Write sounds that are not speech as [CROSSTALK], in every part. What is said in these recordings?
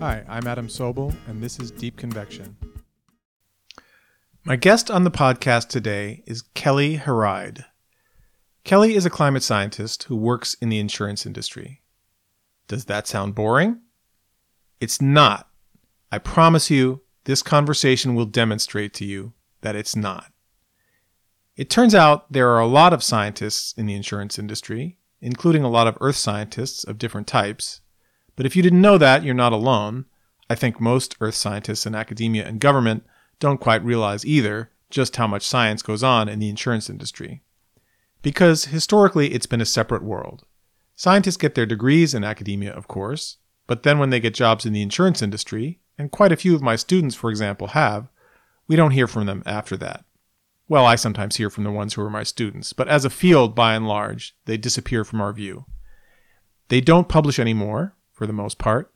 Hi, I'm Adam Sobel, and this is Deep Convection. My guest on the podcast today is Kelly Hereid. Kelly is a climate scientist who works in the insurance industry. Does that sound boring? It's not. I promise you, this conversation will demonstrate to you that it's not. It turns out there are a lot of scientists in the insurance industry, including a lot of earth scientists of different types. But if you didn't know that, you're not alone. I think most earth scientists in academia and government don't quite realize either just how much science goes on in the insurance industry. Because historically, it's been a separate world. Scientists get their degrees in academia, of course, but then when they get jobs in the insurance industry, and quite a few of my students, for example, have, we don't hear from them after that. Well, I sometimes hear from the ones who are my students, but as a field, by and large, they disappear from our view. They don't publish anymore, for the most part.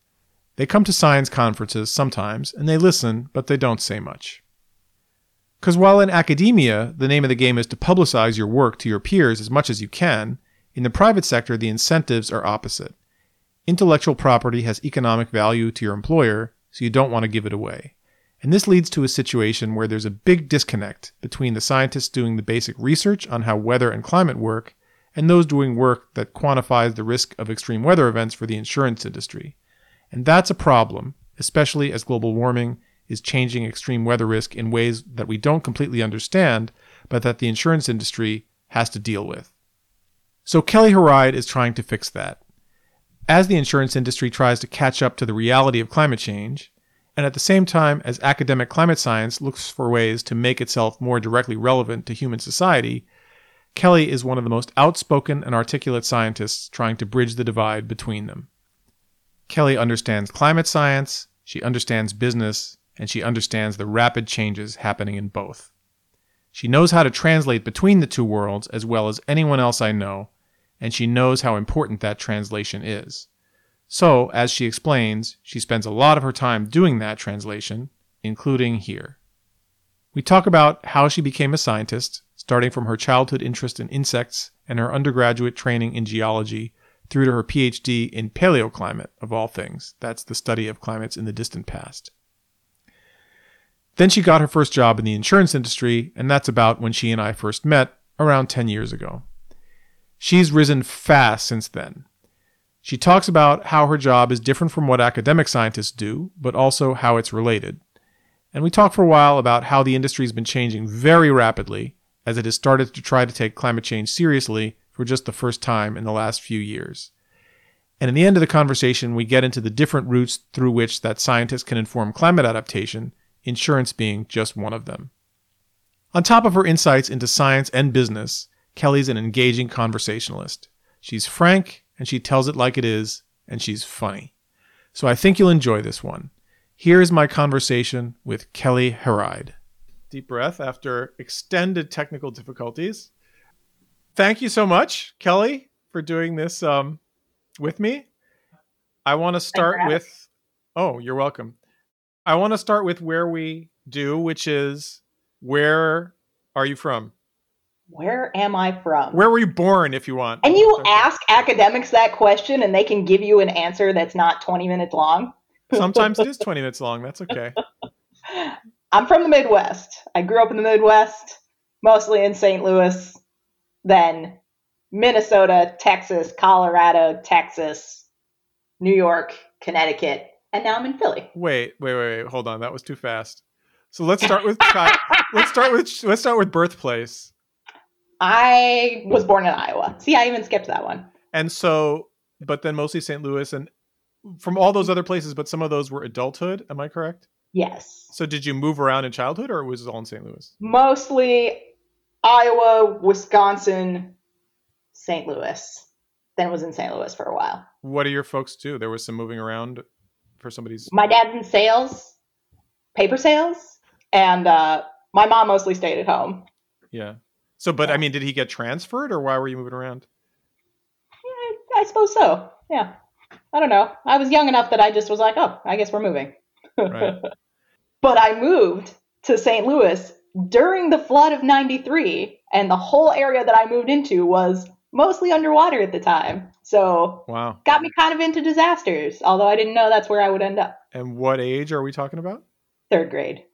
They come to science conferences sometimes, and they listen, but they don't say much. Because while in academia, the name of the game is to publicize your work to your peers as much as you can, in the private sector, the incentives are opposite. Intellectual property has economic value to your employer, so you don't want to give it away. And this leads to a situation where there's a big disconnect between the scientists doing the basic research on how weather and climate work and those doing work that quantifies the risk of extreme weather events for the insurance industry. And that's a problem, especially as global warming is changing extreme weather risk in ways that we don't completely understand, but that the insurance industry has to deal with. So Kelly Hereid is trying to fix that. As the insurance industry tries to catch up to the reality of climate change, and at the same time as academic climate science looks for ways to make itself more directly relevant to human society, Kelly is one of the most outspoken and articulate scientists trying to bridge the divide between them. Kelly understands climate science, she understands business, and she understands the rapid changes happening in both. She knows how to translate between the two worlds as well as anyone else I know, and she knows how important that translation is. So, as she explains, she spends a lot of her time doing that translation, including here. We talk about how she became a scientist, starting from her childhood interest in insects and her undergraduate training in geology through to her PhD in paleoclimate, of all things. That's the study of climates in the distant past. Then she got her first job in the insurance industry, and that's about when she and I first met, around 10 years ago. She's risen fast since then. She talks about how her job is different from what academic scientists do, but also how it's related. And we talk for a while about how the industry has been changing very rapidly as it has started to try to take climate change seriously for just the first time in the last few years. And in the end of the conversation, we get into the different routes through which that scientists can inform climate adaptation, insurance being just one of them. On top of her insights into science and business, Kelly's an engaging conversationalist. She's frank and she tells it like it is, and she's funny. So I think you'll enjoy this one. Here is my conversation with Kelly Hereid. Deep breath after extended technical difficulties. Thank you so much, Kelly, for doing this um, with me. I want to start with. Oh, you're welcome. I want to start with where we do, which is where are you from? Where am I from? Where were you born, if you want? And you okay. ask academics that question, and they can give you an answer that's not 20 minutes long. Sometimes it is [LAUGHS] 20 minutes long. That's okay. I'm from the Midwest. I grew up in the Midwest, mostly in St. Louis, then Minnesota, Texas, Colorado, Texas, New York, Connecticut, and now I'm in Philly. Wait, wait, wait, wait. Hold on. That was too fast. So let's start with let's start with let's start with birthplace. I was born in Iowa. See, I even skipped that one. And so, but then mostly St. Louis and from all those other places, but some of those were adulthood. Am I correct? Yes. So did you move around in childhood or was it all in St. Louis? Mostly Iowa, Wisconsin, St. Louis. Then was in St. Louis for a while. What do your folks do? There was some moving around for somebody's. My dad's in sales, paper sales, and uh, my mom mostly stayed at home. Yeah. So, but yeah. I mean, did he get transferred, or why were you moving around? Yeah, I suppose so. Yeah, I don't know. I was young enough that I just was like, oh, I guess we're moving. Right. [LAUGHS] but I moved to St. Louis during the flood of '93, and the whole area that I moved into was mostly underwater at the time. So Wow. got me kind of into disasters, although I didn't know that's where I would end up. And what age are we talking about? Third grade.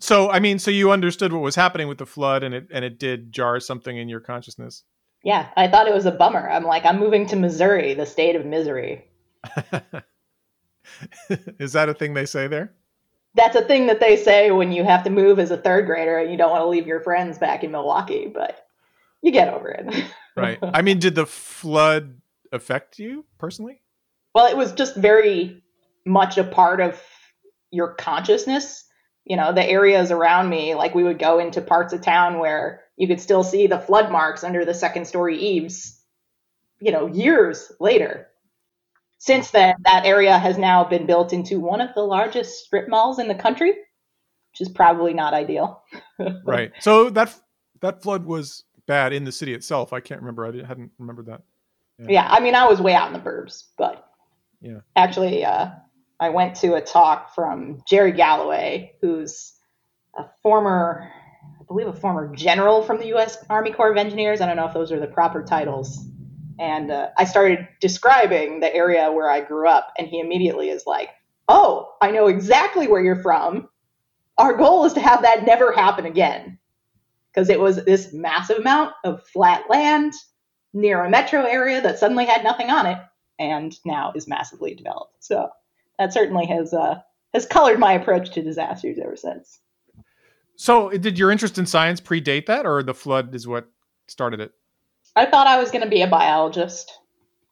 So, I mean, so you understood what was happening with the flood and it and it did jar something in your consciousness. Yeah, I thought it was a bummer. I'm like, I'm moving to Missouri, the state of misery. [LAUGHS] Is that a thing they say there? That's a thing that they say when you have to move as a third grader and you don't want to leave your friends back in Milwaukee, but you get over it. [LAUGHS] Right. I mean, did the flood affect you personally? well, it was just very much a part of your consciousness. You know, the areas around me, like we would go into parts of town where you could still see the flood marks under the second story eaves, you know, years later. Since then, that area has now been built into one of the largest strip malls in the country, which is probably not ideal. [LAUGHS] Right. So that that flood was bad in the city itself. I can't remember. I didn't- hadn't remembered that. Yeah, I mean, I was way out in the burbs, but Yeah. actually, uh, I went to a talk from Jerry Galloway, who's a former, I believe, a former general from the U.S. Army Corps of Engineers. I don't know if those are the proper titles. And uh, I started describing the area where I grew up, and he immediately is like, "Oh, I know exactly where you're from. Our goal is to have that never happen again." Because it was this massive amount of flat land near a metro area that suddenly had nothing on it and now is massively developed. So that certainly has uh, has colored my approach to disasters ever since. So, did your interest in science predate that, or the flood is what started it? I thought I was going to be a biologist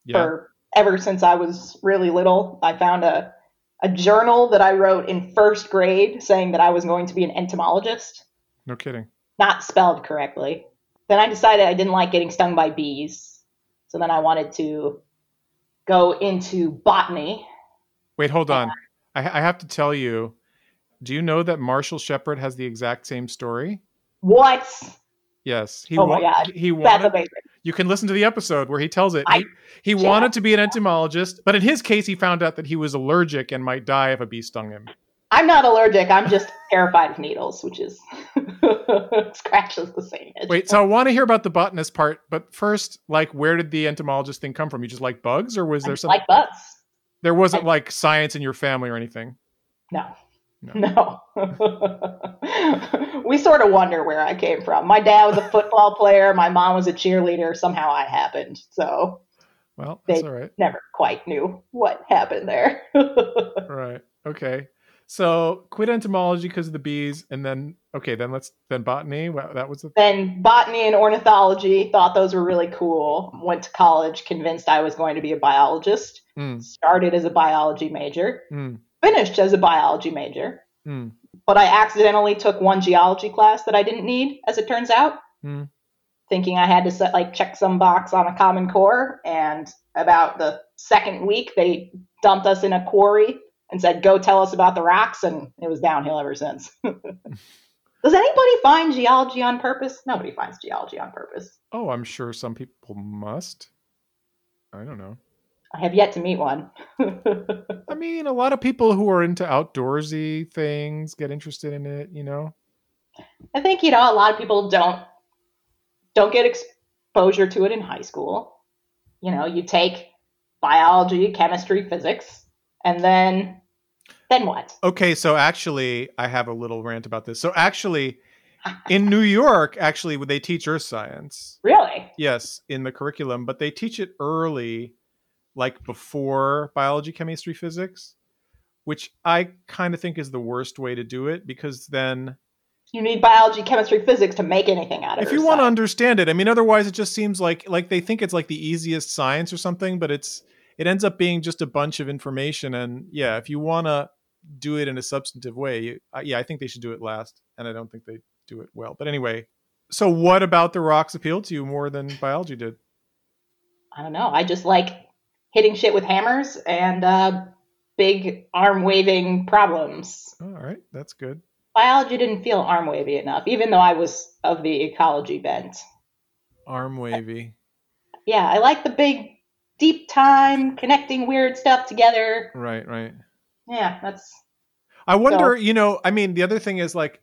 Yeah. for ever since I was really little. I found a a journal that I wrote in first grade saying that I was going to be an entomologist, No kidding. not spelled correctly. Then I decided I didn't like getting stung by bees, so then I wanted to go into botany. Wait, hold on. I, I have to tell you. Do you know that Marshall Shepard has the exact same story? What? Yes. He Oh my wa- God. He That's amazing. You can listen to the episode where he tells it. I- he he Yeah. wanted to be an entomologist, but in his case, he found out that he was allergic and might die if a bee stung him. I'm not allergic. I'm just terrified of needles, which is [LAUGHS] scratches the same itch. Wait, so I want to hear about the botanist part, but first, like, where did the entomologist thing come from? You just like bugs, or was I there something? like bugs. There wasn't like science in your family or anything. No. No. No. [LAUGHS] we sort of wonder where I came from. My dad was a football player. My mom was a cheerleader. Somehow I happened. So Well, that's They- all right. never quite knew what happened there. [LAUGHS] Right. Okay. So quit entomology because of the bees, and then okay, then let's then botany. Wow, that was the then botany and ornithology, thought those were really cool. Went to college, convinced I was going to be a biologist. mm, Started as a biology major, mm, finished as a biology major. mm, but I accidentally took one geology class that I didn't need, as it turns out, mm. thinking I had to set, like check some box on a Common Core. And about the second week, they dumped us in a quarry and said, "Go tell us about the rocks," and it was downhill ever since. [LAUGHS] Does anybody find geology on purpose? Nobody finds geology on purpose. Oh, I'm sure some people must. I don't know. I have yet to meet one. [LAUGHS] I mean, a lot of people who are into outdoorsy things get interested in it. You know. I think you know a lot of people don't don't get exposure to it in high school. You know, you take biology, chemistry, physics, and then then what? Okay, so actually, I have a little rant about this. So actually, in New [LAUGHS] York, actually, they teach earth science. Really? Yes, in the curriculum, but they teach it early, like before biology, chemistry, physics, which I kind of think is the worst way to do it because then You need biology, chemistry, physics to make anything out of it. if you want to understand it, I mean otherwise it just seems like like they think it's like the easiest science or something, but it's it ends up being just a bunch of information and yeah, if you want to do it in a substantive way, you, uh, yeah, I think they should do it last and I don't think they do it well. But anyway, so what about the rocks appealed to you more than biology did? I don't know. I just like hitting shit with hammers and uh, big arm waving problems. All right, that's good. Biology didn't feel arm wavy enough, even though I was of the ecology bent. Arm wavy. Yeah, I like the big, deep time connecting weird stuff together. Right, right. Yeah, that's I wonder, you know, I mean, the other thing is like,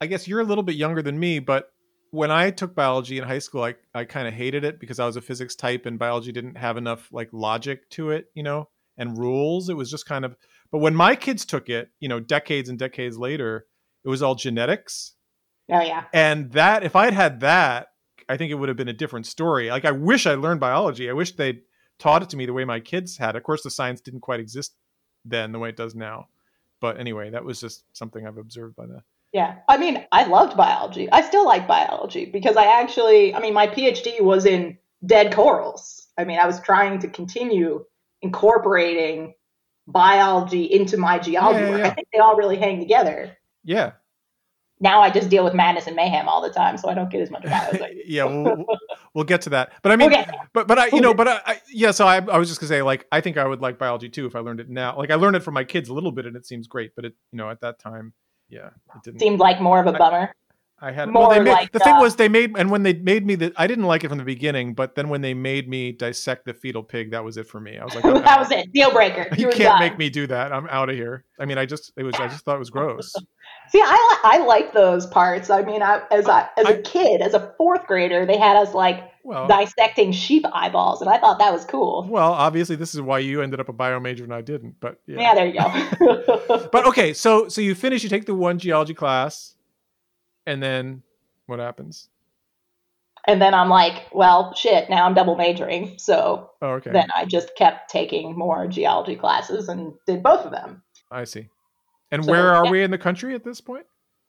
I guess you're a little bit younger than me, but when I took biology in high school, I, I kind of hated it because I was a physics type and biology didn't have enough like logic to it, you know, and rules. It was just kind of, but when my kids took it, you know, decades and decades later, it was all genetics. Oh yeah. And that, if I had had that, I think it would have been a different story. Like I wish I learned biology. I wish they'd taught it to me the way my kids had. Of course, the science didn't quite exist then the way it does now. But anyway, that was just something I've observed by the. Yeah. I mean, I loved biology. I still like biology because I actually, I mean, my PhD was in dead corals. I mean, I was trying to continue incorporating biology into my geology Yeah, yeah, work. yeah. I think they all really hang together. Yeah. Now I just deal with madness and mayhem all the time, so I don't get as much bio as I used yeah, we'll, we'll, we'll get to that. But I mean, Okay. but but I, you know, but I, I yeah. So I, I was just gonna say, like, I think I would like biology too if I learned it now. Like, I learned it from my kids a little bit, and it seems great. But it, you know, at that time, yeah, it didn't. Seemed like more of a bummer. I had more well, they made, like, the thing uh, was they made and when they made me that I didn't like it from the beginning, but then when they made me dissect the fetal pig, that was it for me. I was like, [LAUGHS] that was it. Deal breaker. [LAUGHS] You were can't done. make me do that. I'm out of here. I mean, I just it was I just thought it was gross. [LAUGHS] See, I I like those parts. I mean, I, as I, as I- a kid, as a fourth grader, they had us like Well, dissecting sheep eyeballs, and I thought that was cool. well, obviously this is why you ended up a bio major and I didn't. But yeah. Yeah, there you go. But okay, so so you finish, you take the one geology class, and then what happens? and then I'm like, well, shit. Now I'm double majoring, so Oh, okay. then I just kept taking more geology classes and did both of them. I see. And So, where are yeah. we in the country at this point?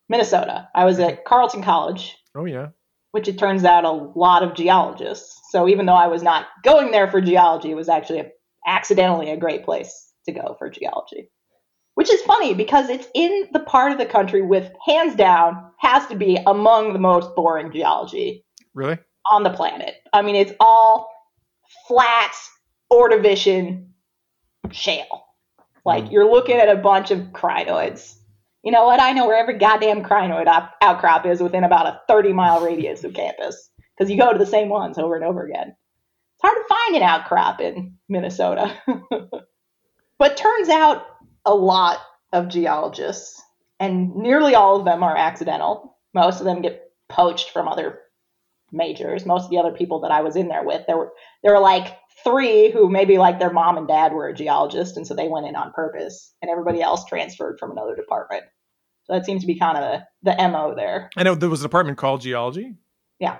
Minnesota. I was at Carleton College, Oh yeah. which it turns out a lot of geologists. So even though I was not going there for geology, it was actually a, accidentally a great place to go for geology. Which is funny because it's in the part of the country with hands down has to be among the most boring geology Really? on the planet. I mean, it's all flat Ordovician shale. Like Mm. you're looking at a bunch of crinoids. You know what? I know where every goddamn crinoid op- outcrop is within about a 30 mile radius of campus because you go to the same ones over and over again. It's hard to find an outcrop in Minnesota. [LAUGHS] but turns out a lot of geologists, and nearly all of them are accidental. Most of them get poached from other majors. Most of the other people that I was in there with, there were there were like three who maybe like their mom and dad were a geologist, and so they went in on purpose, and everybody else transferred from another department. So that seems to be kind of the, the mo there. I know there was a department called geology. Yeah.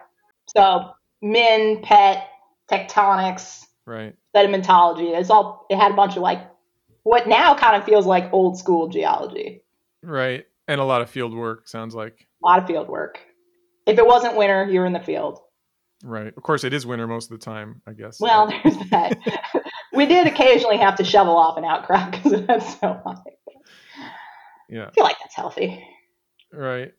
So min, pet, tectonics, Right. sedimentology. It's all it had a bunch of like what now kind of feels like old school geology. Right. And a lot of field work sounds like. A lot of field work. If it wasn't winter, you were in the field. Right. Of course, it is winter most of the time, I guess. Well, [LAUGHS] there's that. we did occasionally have to shovel off an outcrop because it had so high. [LAUGHS] yeah. I feel like that's healthy. Right.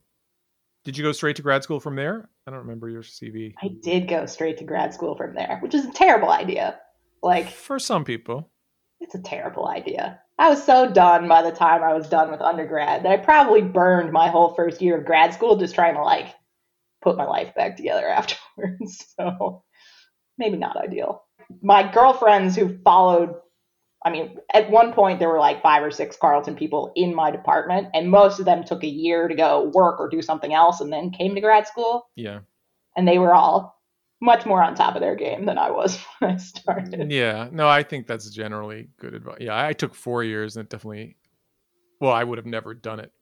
Did you go straight to grad school from there? I don't remember your CV. I did go straight to grad school from there, which is a terrible idea. Like, For some people. it's a terrible idea. I was so done by the time I was done with undergrad that I probably burned my whole first year of grad school just trying to like put my life back together [LAUGHS] afterwards. So maybe not ideal. My girlfriends who followed, I mean, at one point there were like five or six Carleton people in my department, and most of them took a year to go work or do something else and then came to grad school. Yeah. And they were all much more on top of their game than I was [LAUGHS] when I started. Yeah. No, I think that's generally good advice. Yeah. I took four years and it definitely, well, I would have never done it.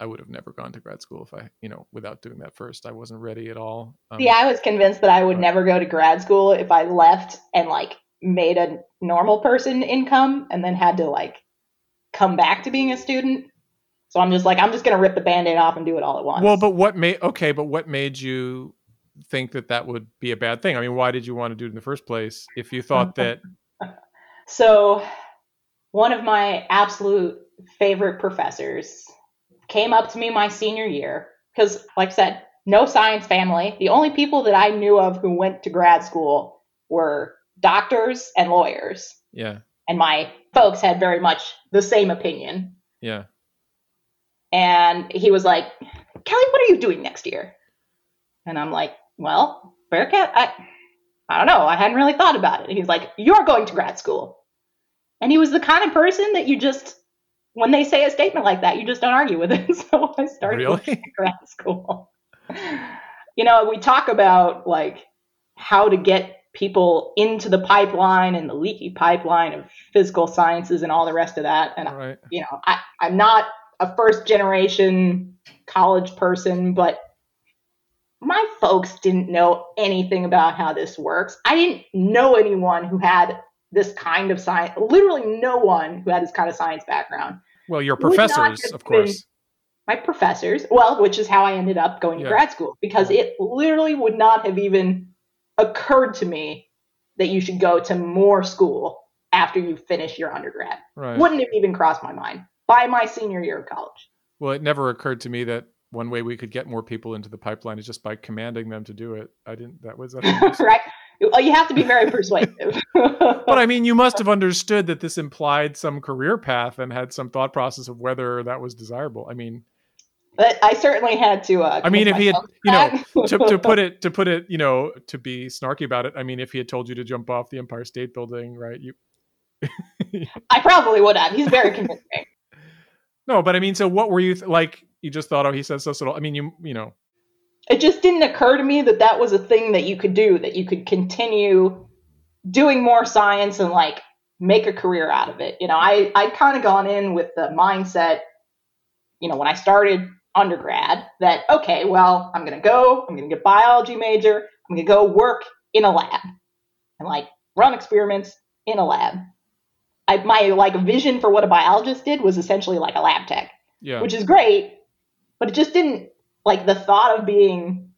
I would have never gone to grad school if I, you know, without doing that first. I wasn't ready at all. Um, Yeah, I was convinced that I would Right. never go to grad school if I left and like made a normal person income and then had to like come back to being a student. So I'm just like, I'm just gonna rip the band-aid off and do it all at once. Well, but what made, okay, but what made you think that that would be a bad thing? I mean, why did you want to do it in the first place if you thought that, [LAUGHS] so one of my absolute favorite professors came up to me my senior year because, like I said, no science family. The only people that I knew of who went to grad school were doctors and lawyers. yeah, and my folks had very much the same opinion. yeah, And he was like, Kelly, what are you doing next year? And I'm like, well, Bereket, I, I don't know. I hadn't really thought about it. He's like, you're going to grad school. And he was the kind of person that you just, when they say a statement like that, you just don't argue with it. [LAUGHS] So I started Really? grad school. you know, we talk about like how to get people into the pipeline and the leaky pipeline of physical sciences and all the rest of that. And Right. you know, I, I'm not a first generation college person, but my folks didn't know anything about how this works. I didn't know anyone who had this kind of science, literally no one who had this kind of science background. Well, your professors, of course. been- My professors, well, which is how I ended up going Yeah. to grad school, because it literally would not have even occurred to me that you should go to more school after you finish your undergrad. Right. Wouldn't have even crossed my mind by my senior year of college. Well, it never occurred to me that one way we could get more people into the pipeline is just by commanding them to do it. I didn't. That was. Right? [LAUGHS] Well, you have to be very persuasive. [LAUGHS] but I mean, you must have understood that this implied some career path and had some thought process of whether that was desirable. I mean, But I certainly had to. Uh, I mean, if he had, you know, to, to [LAUGHS] put it, to put it, you know, to be snarky about it. I mean, if he had told you to jump off the Empire State Building, right? You. I probably would have. He's very convincing. No, but I mean, so what were you th- like? You just thought, oh, he says so subtle. I mean, you, you know, it just didn't occur to me that that was a thing that you could do that you could continue doing more science and like make a career out of it. You know i i'd kind of gone in with the mindset you know when i started undergrad that okay well i'm going to go i'm going to get biology major i'm going to go work in a lab and like run experiments in a lab. I, my like vision for what a biologist did was essentially like a lab tech yeah, which is great, but it just didn't like the thought of being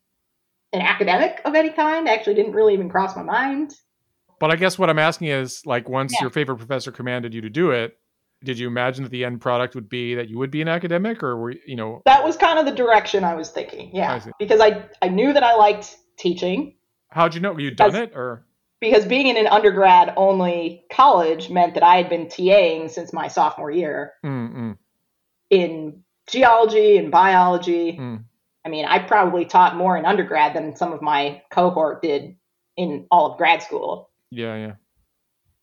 an academic of any kind actually didn't really even cross my mind. But I guess what I'm asking is, like, once Yeah. your favorite professor commanded you to do it, did you imagine that the end product would be that you would be an academic, or were you, know? That was kind of the direction I was thinking. Yeah. see. Because I I knew that I liked teaching How'd you know? Were you done it, or because being in an undergrad only college meant that I had been TAing since my sophomore year mm, mm, in geology and biology. mm. I mean, I probably taught more in undergrad than some of my cohort did in all of grad school. yeah, yeah,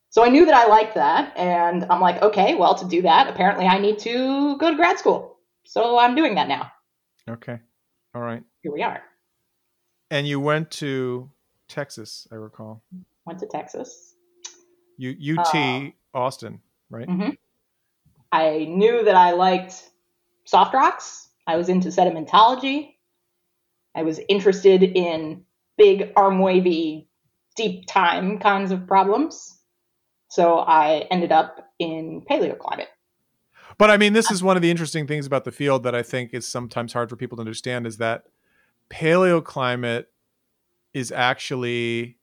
So I knew that I liked that, and I'm like, okay, well, to do that, apparently I need to go to grad school. So I'm doing that now. okay, all right. Here we are. And you went to Texas, I recall. Went to Texas. U- UT Uh, Austin, right? hmm I knew that I liked soft rocks. I was into sedimentology. I was interested in big arm wavy, deep time kinds of problems. So I ended up in paleoclimate. But I mean, this is one of the interesting things about the field that I think is sometimes hard for people to understand is that paleoclimate is actually,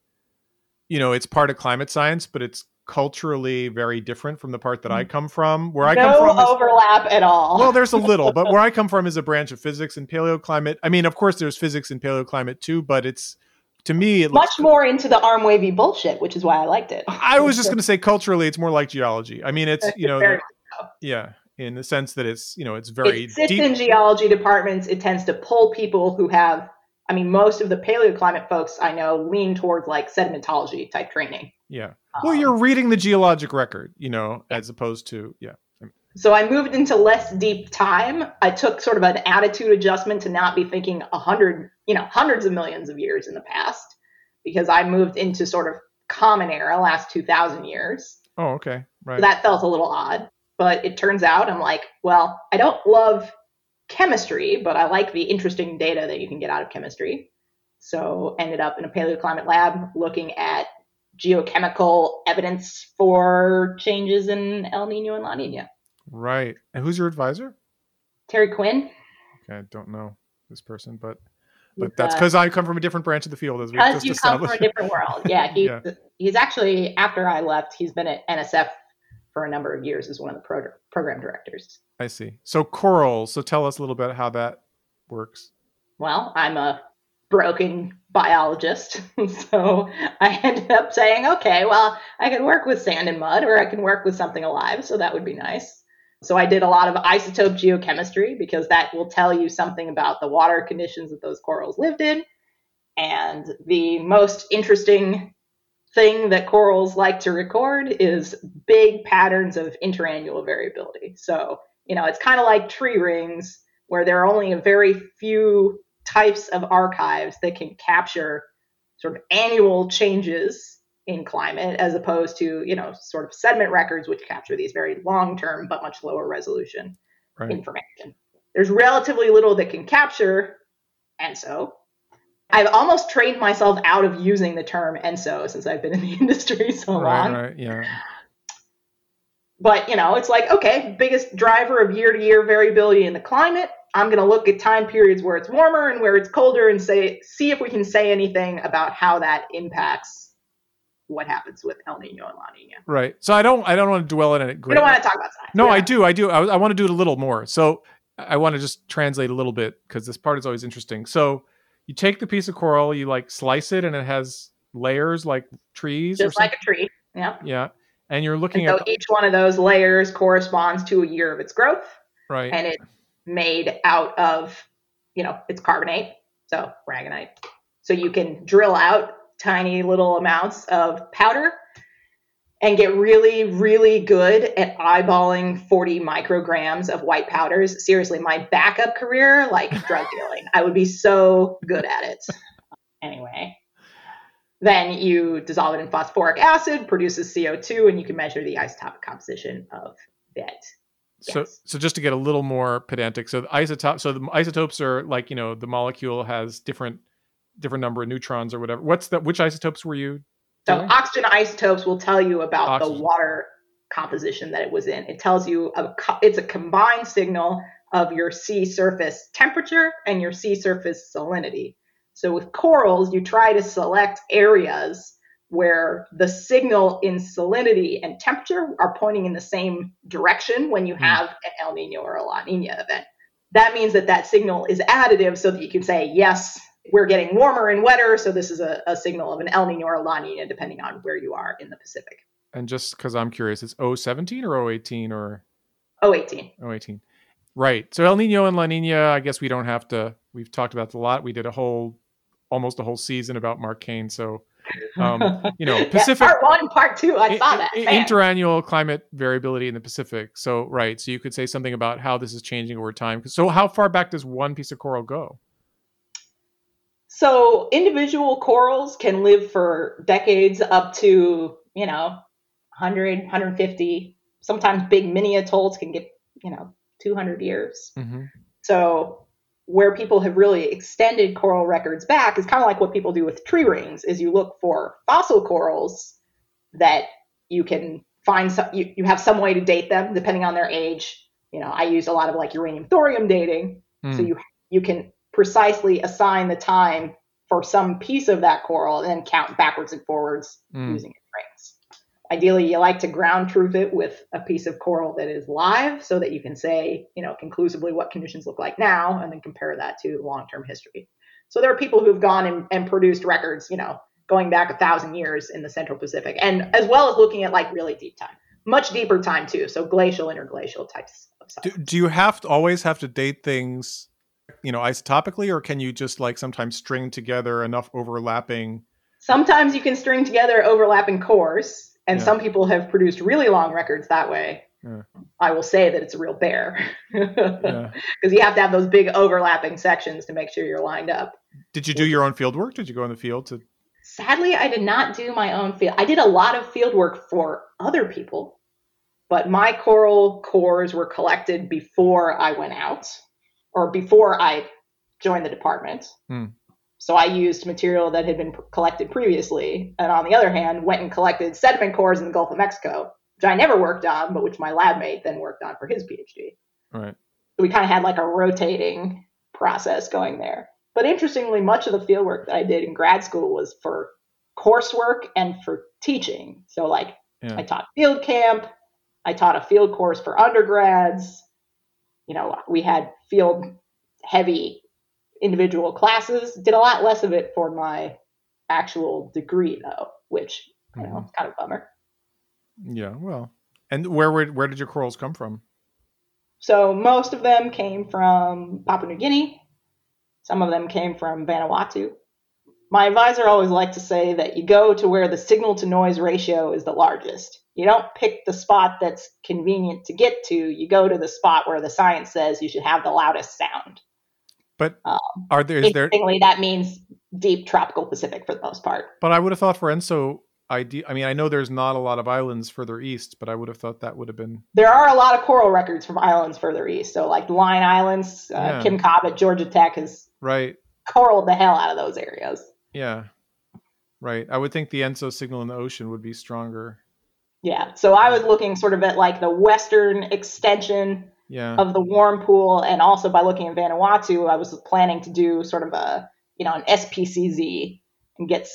you know, it's part of climate science, but it's culturally very different from the part that I mm. come from. Where I no come from, is, overlap at all. well, there's a little, but where I [LAUGHS] come from is a branch of physics and paleoclimate. I mean, of course, there's physics and paleoclimate too, but it's to me, it much looks, more into the arm wavy bullshit, which is why I liked it. I was just going to say culturally, it's more like geology. I mean, it's [LAUGHS] you know, Very the- yeah, in the sense that it's you know, it's very it sits deep. in geology departments. It tends to pull people who have, I mean, most of the paleoclimate folks I know lean towards like sedimentology type training. yeah. Well, Um, you're reading the geologic record, you know, as opposed to yeah. So I moved into less deep time. I took sort of an attitude adjustment to not be thinking a hundred, you know, hundreds of millions of years in the past, because I moved into sort of common era, last two thousand years. Oh, okay, right. So that felt a little odd. But it turns out I'm like, well, I don't love chemistry, but I like the interesting data that you can get out of chemistry. So ended up in a paleoclimate lab looking at geochemical evidence for changes in El Nino and La Nina. right. And who's your advisor? Terry Quinn. Okay, I don't know this person, but but He's, that's uh, because I come from a different branch of the field, as we because just you come from a different world. [LAUGHS] Yeah, he's, Yeah. he's actually after I left, he's been at NSF for a number of years as one of the pro- program directors. I see. So coral. So tell us a little bit how that works. Well, I'm a broken biologist, [LAUGHS] so I ended up saying, okay, well, I can work with sand and mud, or I can work with something alive, so that would be nice. So I did a lot of isotope geochemistry because that will tell you something about the water conditions that those corals lived in. And the most interesting thing that corals like to record is big patterns of interannual variability. So, you know, it's kind of like tree rings where there are only a very few types of archives that can capture sort of annual changes in climate as opposed to, you know, sort of sediment records, which capture these very long term but much lower resolution right. information. There's relatively little that can capture ENSO. I've almost trained myself out of using the term ENSO since I've been in the [LAUGHS] industry so right, long. Right, yeah. But, you know, it's like, okay, biggest driver of year to year variability in the climate. I'm going to look at time periods where it's warmer and where it's colder and say see if we can say anything about how that impacts what happens with El Nino and La Nina. Right. So I don't I don't want to dwell on it. Great. You don't want to talk about science. No, yeah. I do. I do. I, I want to do it a little more. So I want to just translate a little bit because this part is always interesting. So you take the piece of coral, you like slice it, and it has layers like trees, just like a tree. Yeah. Yeah. And you're looking and so at the- each one of those layers corresponds to a year of its growth. Right. And it's made out of, you know, it's carbonate, so aragonite. So you can drill out tiny little amounts of powder and get really, really good at eyeballing 40 micrograms of white powders. Seriously, my backup career, like [LAUGHS] drug dealing, I would be so good at it. Anyway, then you dissolve it in phosphoric acid, produces CO2, and you can measure the isotopic composition of that. So, so just to get a little more pedantic, so the isotope, so the isotopes are like you know the molecule has different different number of neutrons or whatever. What's the which isotopes were you? Doing? So oxygen isotopes will tell you about oxygen. the water composition that it was in. It tells you a, it's a combined signal of your sea surface temperature and your sea surface salinity. So with corals, you try to select areas where the signal in salinity and temperature are pointing in the same direction when you hmm. have an El Nino or a La Nina event. That means that that signal is additive so that you can say, yes, we're getting warmer and wetter, so this is a, a signal of an El Nino or a La Nina, depending on where you are in the Pacific. And just because I'm curious, it's 017 or 018 or? 018. 018. Right. So El Nino and La Nina, I guess we don't have to, we've talked about a lot. We did a whole almost a whole season about Mark Cane. So, [LAUGHS] um, you know, [LAUGHS] Pacific yeah, part one, part two. I saw that Man. interannual climate variability in the Pacific. So, right. So you could say something about how this is changing over time. So, how far back does one piece of coral go? So, individual corals can live for decades, up to you know, 100, 150. Sometimes big mini atolls can get you know 200 years. Mm-hmm. So where people have really extended coral records back is kind of like what people do with tree rings is you look for fossil corals that you can find some you, you have some way to date them depending on their age you know i use a lot of like uranium thorium dating mm. so hmm. you you can precisely assign the time for some piece of that coral and then count backwards and forwards mm. using rings Ideally, you like to ground truth it with a piece of coral that is live so that you can say, you know, conclusively what conditions look like now and then compare that to long term history. So there are people who've gone and, and produced records, you know, going back a thousand years in the Central Pacific, and as well as looking at like really deep time, much deeper time too. So glacial, interglacial types of stuff. Do, do you have to always have to date things, you know, isotopically, or can you just like sometimes string together enough overlapping? Sometimes you can string together overlapping cores and yeah. some people have produced really long records that way. Yeah. I will say that it's a real bear because yeah. [LAUGHS] you have to have those big overlapping sections to make sure you're lined up. Did you do your own field work? Did you go in the field to? Sadly, I did not do my own field. I did a lot of field work for other people, but my coral cores were collected before I went out or before I joined the department. Hmm. So I used material that had been collected previously, and on the other hand, went and collected sediment cores in the Gulf of Mexico, which I never worked on, but which my lab mate then worked on for his PhD. Right. So we kind of had like a rotating process going there. But interestingly, much of the fieldwork that I did in grad school was for coursework and for teaching. So like yeah. I taught field camp, I taught a field course for undergrads. You know, we had field heavy individual classes. Did a lot less of it for my actual degree though, which you know, mm-hmm. kind of bummer. Yeah, well, and where were, where did your corals come from? So most of them came from Papua New Guinea. Some of them came from Vanuatu. My advisor always liked to say that you go to where the signal to noise ratio is the largest. You don't pick the spot that's convenient to get to. You go to the spot where the science says you should have the loudest sound. But Um, are there is there? Interestingly, that means deep tropical Pacific for the most part. But I would have thought for Enso, ide- I mean, I know there's not a lot of islands further east, but I would have thought that would have been There are a lot of coral records from islands further east. So, like the Line Islands, uh, Yeah. Kim Cobb at Georgia Tech has right. coraled the hell out of those areas. Yeah, right. I would think the Enso signal in the ocean would be stronger. Yeah. So I was looking sort of at like the western extension Yeah, of the warm pool, and also by looking at Vanuatu, I was planning to do sort of a you know an SPCZ and get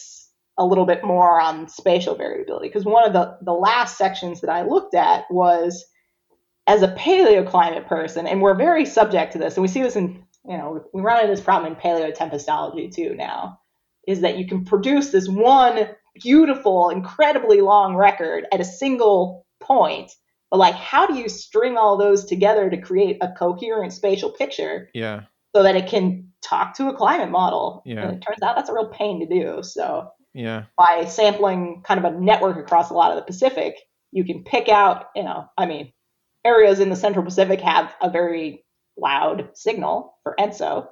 a little bit more on spatial variability. Because one of the the last sections that I looked at was as a paleoclimate person, and we're very subject to this, and we see this in you know we run into this problem in paleotempestology too now, is that you can produce this one beautiful, incredibly long record at a single point but like, how do you string all those together to create a coherent spatial picture yeah, so that it can talk to a climate model? Yeah. And it turns out that's a real pain to do. So yeah, by sampling kind of a network across a lot of the Pacific, you can pick out, you know, I mean, areas in the Central Pacific have a very loud signal for ENSO.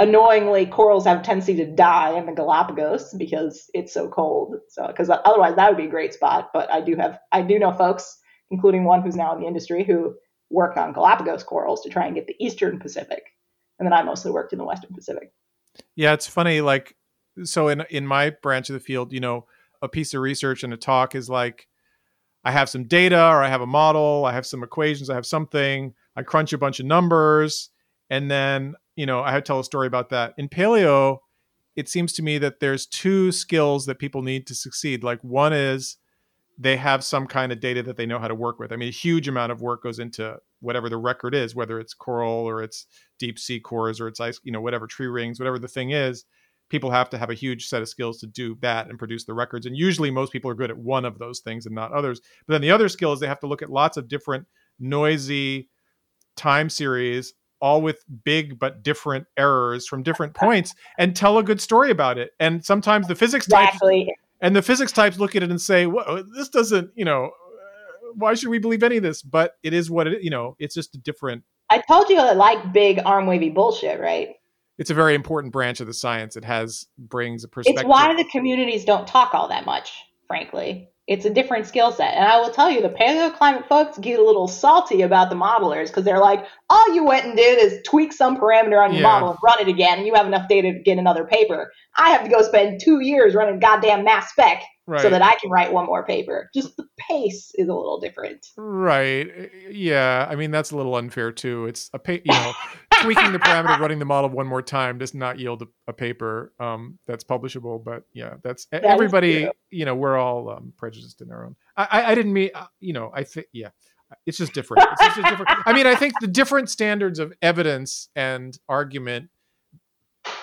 Annoyingly, corals have a tendency to die in the Galapagos because it's so cold. So, because otherwise that would be a great spot. But I do have, I do know folks, including one who's now in the industry, who worked on Galapagos corals to try and get the Eastern Pacific. And then I mostly worked in the Western Pacific. yeah. It's funny. Like, so in in my branch of the field, you know, a piece of research and a talk is like, I have some data or I have a model, I have some equations, I have something, I crunch a bunch of numbers, and then you know I had to tell a story about that. In paleo, it seems to me that there's two skills that people need to succeed. Like one is they have some kind of data that they know how to work with. I mean, a huge amount of work goes into whatever the record is, whether it's coral or it's deep sea cores or it's ice, you know, whatever tree rings, whatever the thing is. People have to have a huge set of skills to do that and produce the records. And usually, most people are good at one of those things and not others. But then the other skill is they have to look at lots of different noisy time series, all with big but different errors from different [LAUGHS] points, and tell a good story about it. And sometimes the physics types Exactly. And the physics types look at it and say, "Well, this doesn't, you know, uh, why should we believe any of this?" But it is what it, you know, it's just a different. I told you I like big arm wavy bullshit, right? It's a very important branch of the science. It has brings a perspective. It's why the communities don't talk all that much, frankly. It's a different skill set. And I will tell you, the paleoclimate folks get a little salty about the modelers because they're like, all you went and did is tweak some parameter on your Yeah. model and run it again, and you have enough data to get another paper. I have to go spend two years running goddamn mass spec right, so that I can write one more paper. Just the pace is a little different. right, yeah. I mean, that's a little unfair too. It's a pa- you know, tweaking the parameter, [LAUGHS] running the model one more time does not yield a, a paper um, that's publishable. But yeah, that's is everybody. You know, we're all um, prejudiced in our own. I, I, I didn't mean, uh, you know, I think yeah. It's just different. It's just different. I mean, I think the different standards of evidence and argument,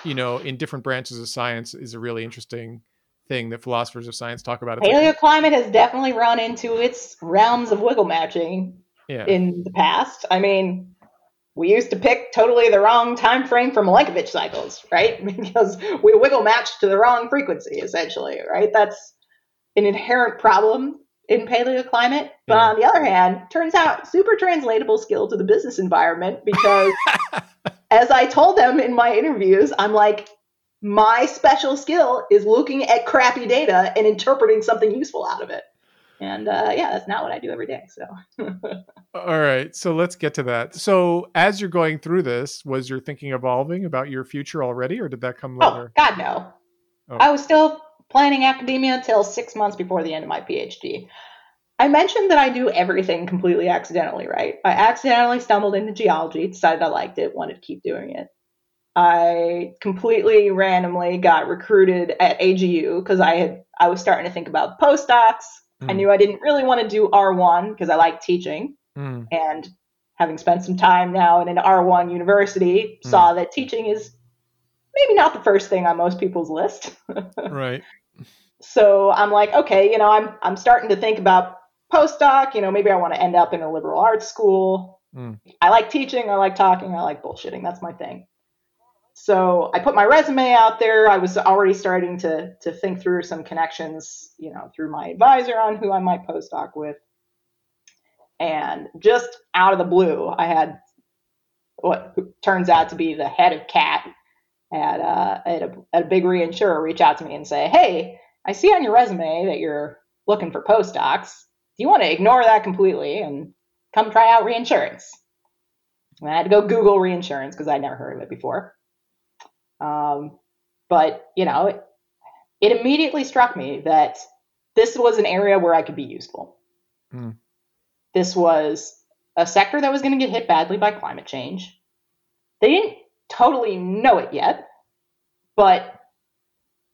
you know, in different branches of science is a really interesting thing that philosophers of science talk about. Paleoclimate has definitely run into its realms of wiggle matching yeah, in the past. I mean, we used to pick totally the wrong time frame for Milankovitch cycles, right? [LAUGHS] Because we wiggle matched to the wrong frequency, essentially, right? That's an inherent problem in paleoclimate. But Yeah. on the other hand, turns out super translatable skill to the business environment because [LAUGHS] as I told them in my interviews, I'm like, my special skill is looking at crappy data and interpreting something useful out of it. And uh, yeah, that's not what I do every day. So [LAUGHS] All right, so let's get to that. So, as you're going through this, was your thinking evolving about your future already, or did that come later? Oh, later? God, no. Oh. I was still planning academia until six months before the end of my PhD. I mentioned that I do everything completely accidentally, right? I accidentally stumbled into geology, decided I liked it, wanted to keep doing it. I completely randomly got recruited at AGU because I had I was starting to think about postdocs. I Mm. knew I didn't really want to do R1 because I like teaching Mm, and having spent some time now in an R1 university, Hmm. saw that teaching is maybe not the first thing on most people's list. [LAUGHS] right. so I'm like, okay, you know, I'm I'm starting to think about postdoc. You know, maybe I want to end up in a liberal arts school. Mm. I like teaching. I like talking. I like bullshitting. That's my thing. So I put my resume out there. I was already starting to to think through some connections, you know, through my advisor on who I might postdoc with. And just out of the blue, I had what turns out to be the head of CAT at, uh, at, a, at a big reinsurer reach out to me and say, hey, I see on your resume that you're looking for postdocs. Do you want to ignore that completely and come try out reinsurance? And I had to go Google reinsurance because I'd never heard of it before. Um, but, you know, it, it immediately struck me that this was an area where I could be useful. Hmm. This was a sector that was going to get hit badly by climate change. They didn't totally know it yet, but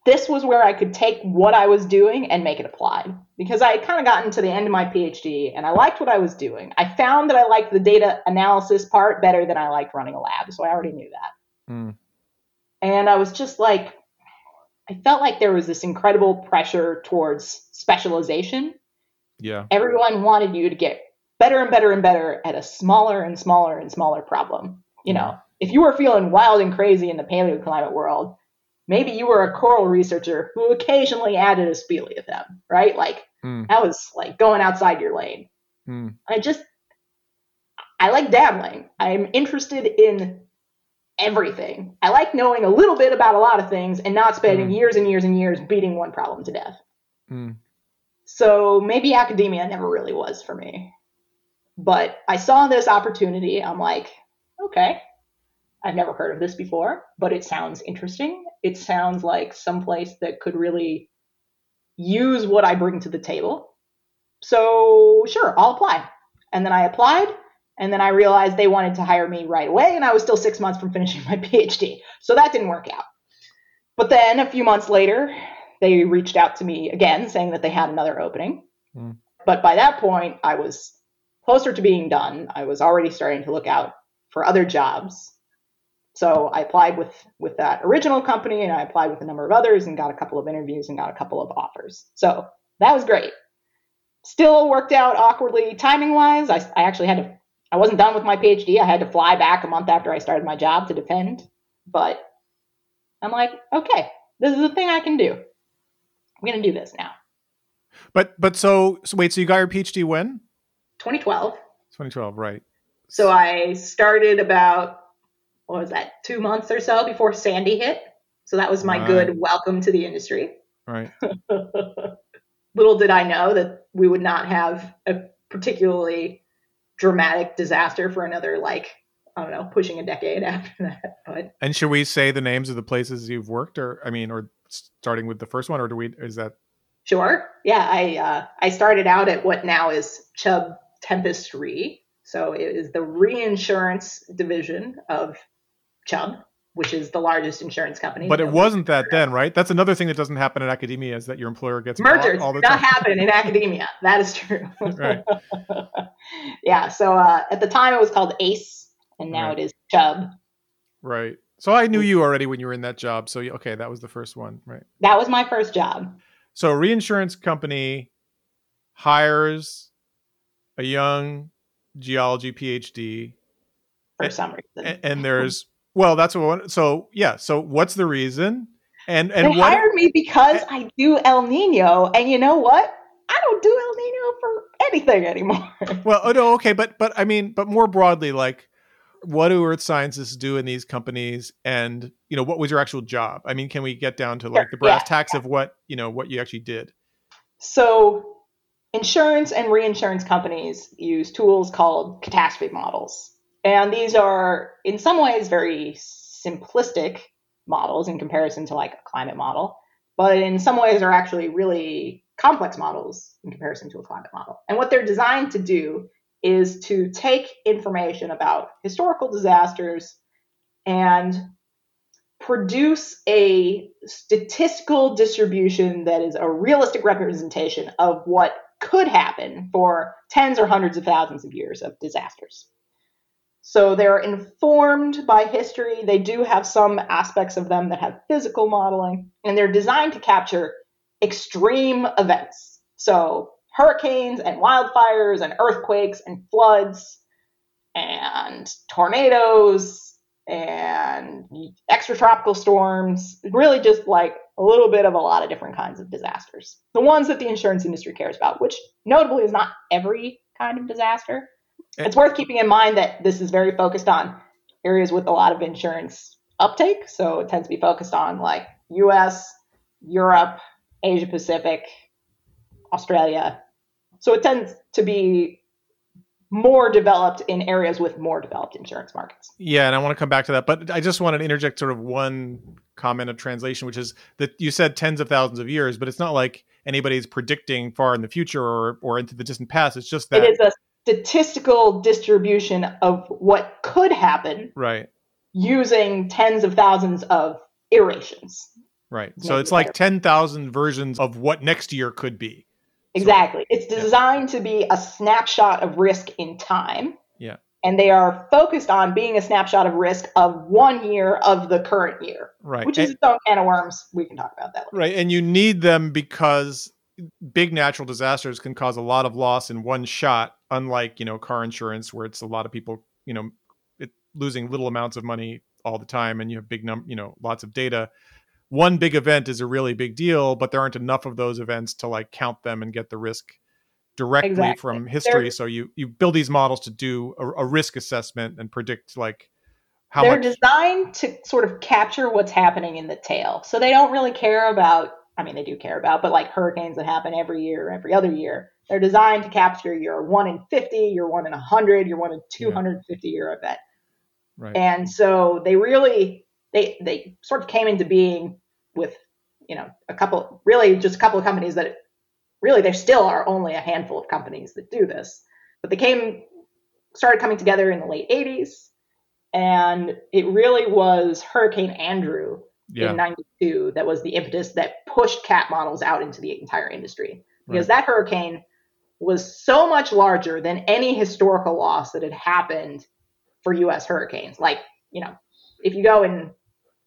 this was where I could take what I was doing and make it applied because I had kind of gotten to the end of my PhD and I liked what I was doing. I found that I liked the data analysis part better than I liked running a lab, so I already knew that. Mm. And I was just like, I felt like there was this incredible pressure towards specialization. Yeah. Everyone wanted you to get better and better and better at a smaller and smaller and smaller problem. You know, if you were feeling wild and crazy in the paleoclimate world, maybe you were a coral researcher who occasionally added a speleothem, right? Like mm. that was like going outside your lane. Mm. I just I like dabbling. I'm interested in everything. I like knowing a little bit about a lot of things and not spending mm. years and years and years beating one problem to death. Mm. So maybe academia never really was for me. But I saw this opportunity. I'm like, okay, I've never heard of this before, but it sounds interesting. It sounds like someplace that could really use what I bring to the table. So, sure, I'll apply. And then I applied, and then I realized they wanted to hire me right away, and I was still six months from finishing [LAUGHS] my PhD. So that didn't work out. But then a few months later, they reached out to me again saying that they had another opening. Mm. But by that point, I was closer to being done. I was already starting to look out for other jobs so I applied with with that original company, and I applied with a number of others, and got a couple of interviews and got a couple of offers. So that was great. Still worked out awkwardly timing wise. I, I actually had to. I wasn't done with my PhD. I had to fly back a month after I started my job to defend. But I'm like, okay, this is a thing I can do. I'm gonna do this now. But but so, so wait, so you got your PhD when? 2012. 2012, right. So I started about what was that, two months or so before Sandy hit. So that was my right. good welcome to the industry. Right. [LAUGHS] Little did I know that we would not have a particularly dramatic disaster for another like I don't know, pushing a decade [LAUGHS] after that. But and should we say the names of the places you've worked, or I mean, or starting with the first one, or do we? Is that sure? Yeah, I uh, I started out at what now is Chubb Tempest Re. So it is the reinsurance division of Chubb, which is the largest insurance company. But it wasn't that then, right? That's another thing that doesn't happen in academia is that your employer gets mergers. All the not happen in academia. That is true. [LAUGHS] right. [LAUGHS] yeah. So uh, at the time it was called ACE, and now right. it is Chubb. Right. So I knew you already when you were in that job. So okay, that was the first one, right? That was my first job. So a reinsurance company hires a young geology PhD for some reason, and there's well, that's what. I want. So yeah. So what's the reason? And and they what, hired me because I do El Nino, and you know what? I don't do El Nino for anything anymore. [LAUGHS] well, oh, no, okay, but but I mean, but more broadly, like, what do earth scientists do in these companies, and you know, what was your actual job? I mean, can we get down to like the brass yeah, tacks of what you know what you actually did? So, insurance and reinsurance companies use tools called catastrophe models. And these are, in some ways, very simplistic models in comparison to like a climate model, but in some ways are actually really complex models in comparison to a climate model. And what they're designed to do is to take information about historical disasters and produce a statistical distribution that is a realistic representation of what could happen for tens or hundreds of thousands of years of disasters. So they're informed by history. They do have some aspects of them that have physical modeling, and they're designed to capture extreme events. So hurricanes and wildfires and earthquakes and floods and tornadoes and extratropical storms, really just like a little bit of a lot of different kinds of disasters. The ones that the insurance industry cares about, which notably is not every kind of disaster, Eh. it's worth keeping in mind that this is very focused on areas with a lot of insurance uptake. So it tends to be focused on like US, Europe, Asia Pacific, Australia. So it tends to be more developed in areas with more developed insurance markets. Yeah, and I want to come back to that, but I just wanted to interject sort of one comment of translation, which is that you said tens of thousands of years, but it's not like anybody's predicting far in the future or or into the distant past. It's just that it is a statistical distribution of what could happen, right? Using tens of thousands of iterations. Right. So it's like 10,000 versions of what next year could be. Exactly. So, it's designed yeah. to be a snapshot of risk in time. Yeah. And they are focused on being a snapshot of risk of one year of the current year. Right. Which is its own can of worms. We can talk about that. Later. Right. And you need them because big natural disasters can cause a lot of loss in one shot, unlike, you know, car insurance where it's a lot of people, you know, it, losing little amounts of money all the time and you have big num you know, lots of data one big event is a really big deal, but there aren't enough of those events to like count them and get the risk directly exactly. from history. They're, so you you build these models to do a, a risk assessment and predict like how they're much... designed to sort of capture what's happening in the tail. So they don't really care about. I mean, they do care about, but like hurricanes that happen every year, every other year, they're designed to capture your one in 50, your one in 100, your one in 250 yeah. year event. Right. And so they really they they sort of came into being with you know a couple really just a couple of companies that really there still are only a handful of companies that do this but they came started coming together in the late 80s and it really was hurricane andrew yeah. in 92 that was the impetus that pushed cat models out into the entire industry because right. that hurricane was so much larger than any historical loss that had happened for us hurricanes like you know if you go and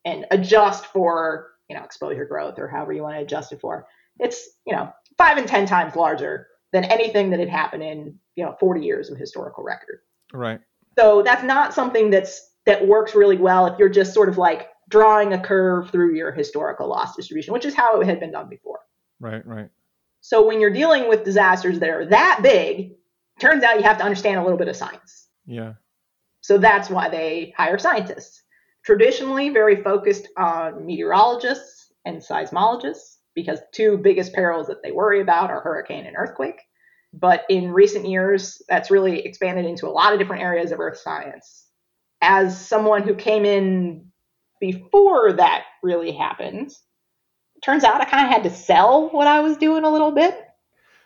and adjust for you know, exposure growth or however you want to adjust it for. It's, you know, five and 10 times larger than anything that had happened in, you know, 40 years of historical record. Right. So that's not something that's, that works really well if you're just sort of like drawing a curve through your historical loss distribution, which is how it had been done before. Right, right. So when you're dealing with disasters that are that big, turns out you have to understand a little bit of science. Yeah. So that's why they hire scientists traditionally very focused on meteorologists and seismologists because two biggest perils that they worry about are hurricane and earthquake. But in recent years, that's really expanded into a lot of different areas of earth science. As someone who came in before that really happened, turns out I kind of had to sell what I was doing a little bit.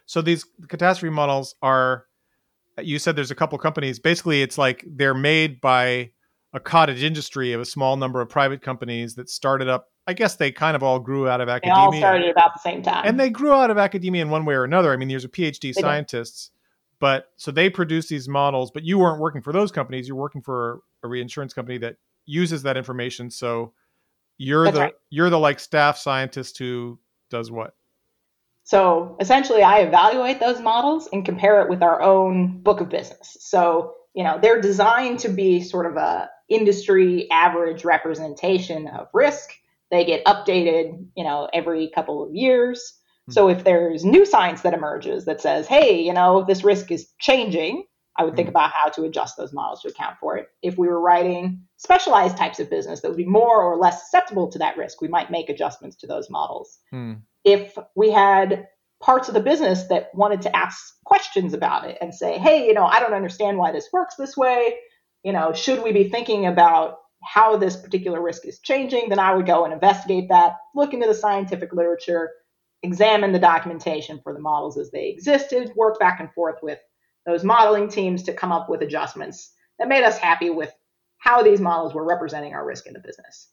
So these catastrophe models are, you said there's a couple companies. Basically, it's like they're made by a cottage industry of a small number of private companies that started up. I guess they kind of all grew out of academia. They all started about the same time. And they grew out of academia in one way or another. I mean, there's a PhD they scientists, did. but so they produce these models, but you weren't working for those companies. You're working for a reinsurance company that uses that information. So you're That's the right. you're the like staff scientist who does what? So essentially I evaluate those models and compare it with our own book of business. So you know they're designed to be sort of a industry average representation of risk they get updated you know every couple of years mm-hmm. so if there's new science that emerges that says hey you know this risk is changing i would think mm-hmm. about how to adjust those models to account for it if we were writing specialized types of business that would be more or less susceptible to that risk we might make adjustments to those models mm-hmm. if we had parts of the business that wanted to ask questions about it and say, hey, you know, I don't understand why this works this way. You know, should we be thinking about how this particular risk is changing? Then I would go and investigate that, look into the scientific literature, examine the documentation for the models as they existed, work back and forth with those modeling teams to come up with adjustments that made us happy with how these models were representing our risk in the business.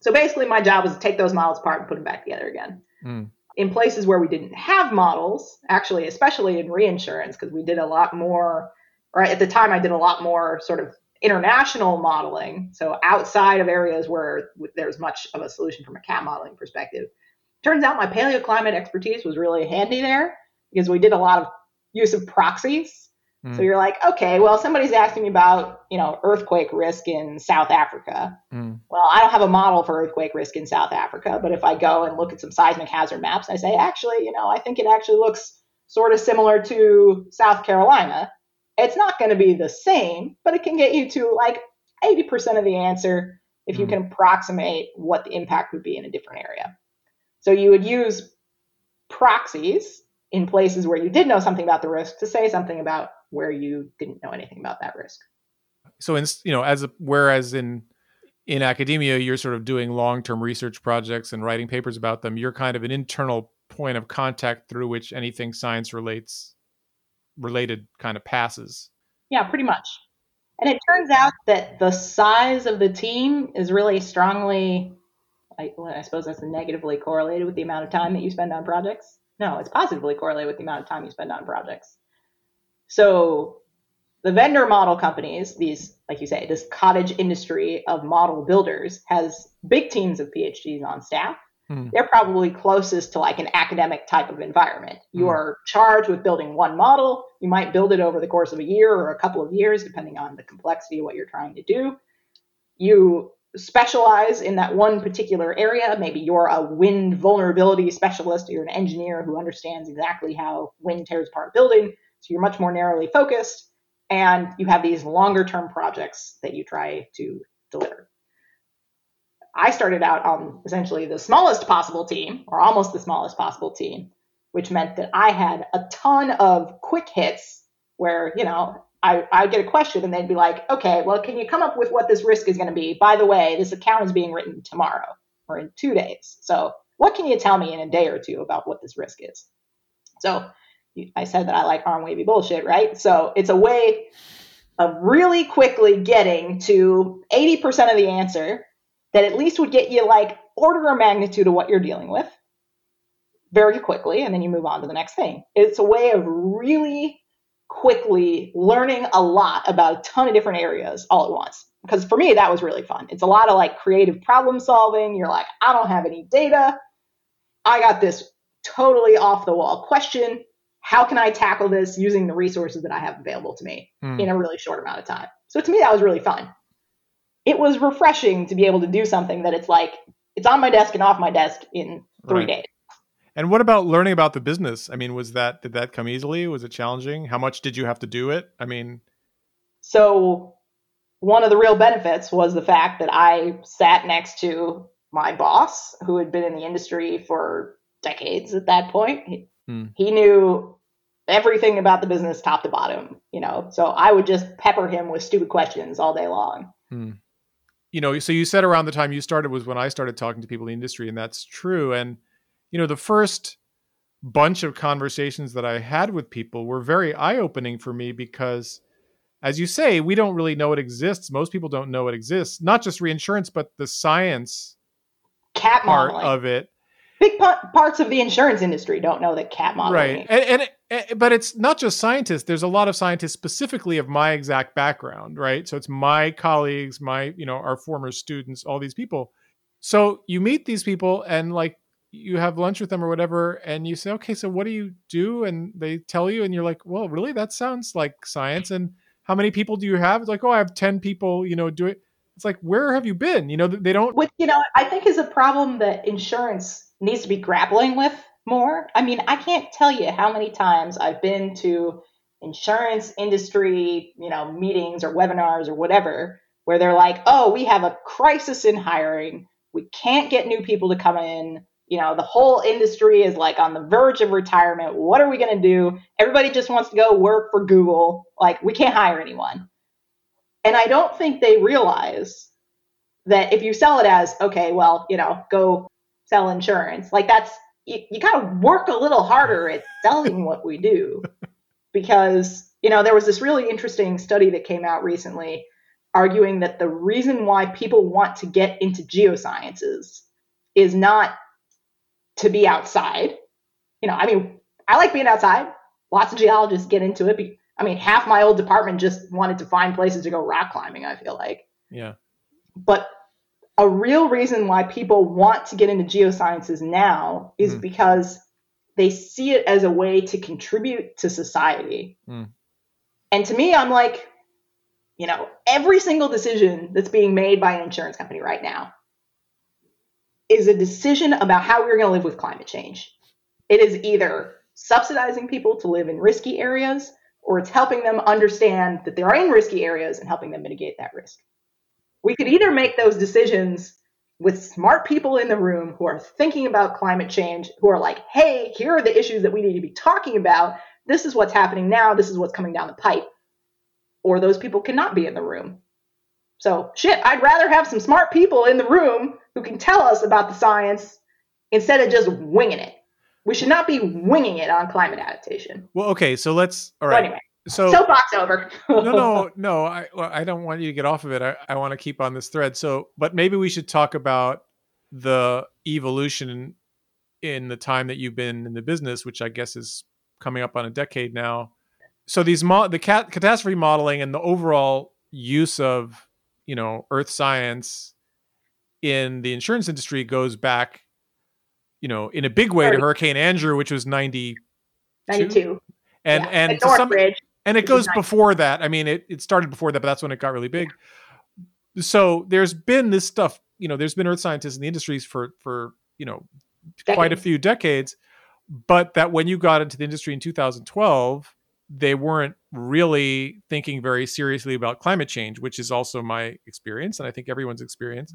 So basically, my job was to take those models apart and put them back together again. Mm in places where we didn't have models, actually, especially in reinsurance, because we did a lot more, or at the time I did a lot more sort of international modeling. So outside of areas where there's much of a solution from a cat modeling perspective. Turns out my paleoclimate expertise was really handy there because we did a lot of use of proxies Mm. So you're like, okay, well, somebody's asking me about, you know, earthquake risk in South Africa. Mm. Well, I don't have a model for earthquake risk in South Africa, but if I go and look at some seismic hazard maps, I say, actually, you know, I think it actually looks sort of similar to South Carolina. It's not going to be the same, but it can get you to like 80% of the answer if you Mm. can approximate what the impact would be in a different area. So you would use proxies in places where you did know something about the risk to say something about where you didn't know anything about that risk. So in you know as a, whereas in in academia you're sort of doing long-term research projects and writing papers about them, you're kind of an internal point of contact through which anything science relates related kind of passes. Yeah, pretty much. And it turns out that the size of the team is really strongly, I, I suppose that's negatively correlated with the amount of time that you spend on projects. No, it's positively correlated with the amount of time you spend on projects. So the vendor model companies, these, like you say, this cottage industry of model builders has big teams of PhDs on staff. Hmm. They're probably closest to like an academic type of environment. You Hmm. are charged with building one model. You might build it over the course of a year or a couple of years, depending on the complexity of what you're trying to do. You specialize in that one particular area. Maybe you're a wind vulnerability specialist, or you're an engineer who understands exactly how wind tears apart a building. So you're much more narrowly focused, and you have these longer term projects that you try to deliver. I started out on essentially the smallest possible team, or almost the smallest possible team, which meant that I had a ton of quick hits where, you know, I, I'd get a question and they'd be like, okay, well, can you come up with what this risk is going to be? By the way, this account is being written tomorrow or in two days. So what can you tell me in a day or two about what this risk is? So I said that I like arm wavy bullshit, right? So it's a way of really quickly getting to 80% of the answer that at least would get you like order of magnitude of what you're dealing with very quickly, and then you move on to the next thing. It's a way of really quickly learning a lot about a ton of different areas all at once. Because for me, that was really fun. It's a lot of like creative problem solving. You're like, I don't have any data. I got this totally off the wall question. How can I tackle this using the resources that I have available to me Hmm. in a really short amount of time? So to me, that was really fun. It was refreshing to be able to do something that it's like, it's on my desk and off my desk in three Right. days. And what about learning about the business? I mean, was that did that come easily? Was it challenging? How much did you have to do it? I mean, So one of the real benefits was the fact that I sat next to my boss, who had been in the industry for decades at that point. He, Hmm. he knew everything about the business top to bottom, you know. So I would just pepper him with stupid questions all day long. you know, so you said around the time you started was when I started talking to people in the industry, and that's true. And you know, the first bunch of conversations that I had with people were very eye opening for me because, as you say, we don't really know it exists. Most people don't know it exists. Not just reinsurance, but the science Cat part modeling. of it. Big pa- parts of the insurance industry don't know that cat modeling. right and, and, and but it's not just scientists there's a lot of scientists specifically of my exact background right so it's my colleagues my you know our former students all these people so you meet these people and like you have lunch with them or whatever and you say okay so what do you do? And they tell you and you're like well really? That sounds like science. And how many people do you have? It's like oh i have 10 people you know do it. It's like where have you been? You know they don't which you know i think is a problem that insurance needs to be grappling with more. I mean i can't tell you how many times i've been to insurance industry you know meetings or webinars or whatever where they're like oh we have a crisis in hiring. We can't get new people to come in you know the whole industry is like on the verge of retirement. What are we going to do? Everybody just wants to go work for google. Like we can't hire anyone. And i don't think they realize that if you sell it as okay well you know go sell insurance like that's you, you got to work a little harder at selling what we do. [LAUGHS] Because you know there was this really interesting study that came out recently arguing that the reason why people want to get into geosciences is not to be outside you know i mean i like being outside lots of geologists get into it i mean half my old department just wanted to find places to go rock climbing i feel like yeah but a real reason why people want to get into geosciences now is Mm. because they see it as a way to contribute to society. Mm. And to me, I'm like, you know, every single decision that's being made by an insurance company right now is a decision about how we're going to live with climate change. It is either subsidizing people to live in risky areas or it's helping them understand that they are in risky areas and helping them mitigate that risk. We could either make those decisions with smart people in the room who are thinking about climate change, who are like, hey, here are the issues that we need to be talking about. This is what's happening now. This is what's coming down the pipe. Or those people cannot be in the room. So, shit, I'd rather have some smart people in the room who can tell us about the science instead of just winging it. We should not be winging it on climate adaptation. Well, okay, so let's. All right. anyway, so soapbox over. [LAUGHS] no, no, no. I well, I don't want you to get off of it. I, I want to keep on this thread. So, but maybe we should talk about the evolution in the time that you've been in the business, which I guess is coming up on a decade now. So these mo- the cat- catastrophe modeling and the overall use of you know earth science in the insurance industry goes back you know in a big way to hurricane andrew which was 90 92. and yeah. and to some, and it goes before that. I mean it, it started before that but that's when it got really big. So there's been this stuff you know there's been earth scientists in the industries for for you know quite a few decades but that when you got into the industry in 2012 they weren't really thinking very seriously about climate change which is also my experience and i think everyone's experience.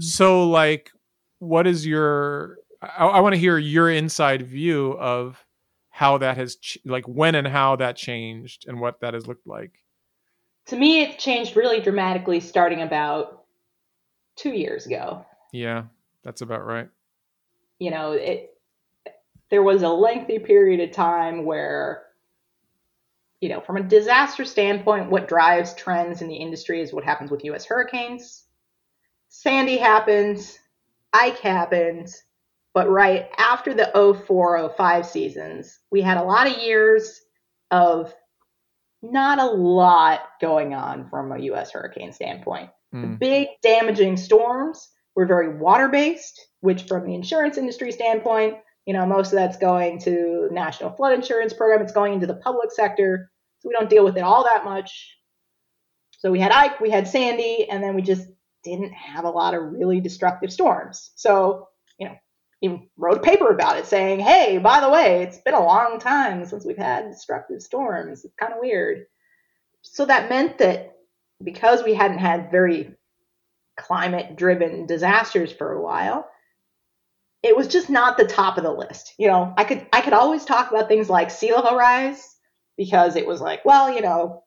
So like what is your i, I want to hear your inside view of how that has ch- like when and how that changed and what that has looked like. To me, it changed really dramatically starting about two years ago. yeah that's about right. You know, it there was a lengthy period of time where, you know, from a disaster standpoint, what drives trends in the industry is what happens with U.S. hurricanes. Sandy happens, Ike happens, but right after the 04 05 seasons, we had a lot of years of not a lot going on from a U.S. hurricane standpoint. Mm, Big damaging storms were very water based, which, from the insurance industry standpoint, you know, most of that's going to National Flood Insurance Program. It's going into the public sector, so we don't deal with it all that much. So we had Ike, we had Sandy, and then we just didn't have a lot of really destructive storms. So, you know, even wrote a paper about it saying, hey, by the way, it's been a long time since we've had destructive storms. It's kind of weird. So that meant that because we hadn't had very climate driven disasters for a while, it was just not the top of the list. You know, I could I could always talk about things like sea level rise because it was like, well, you know,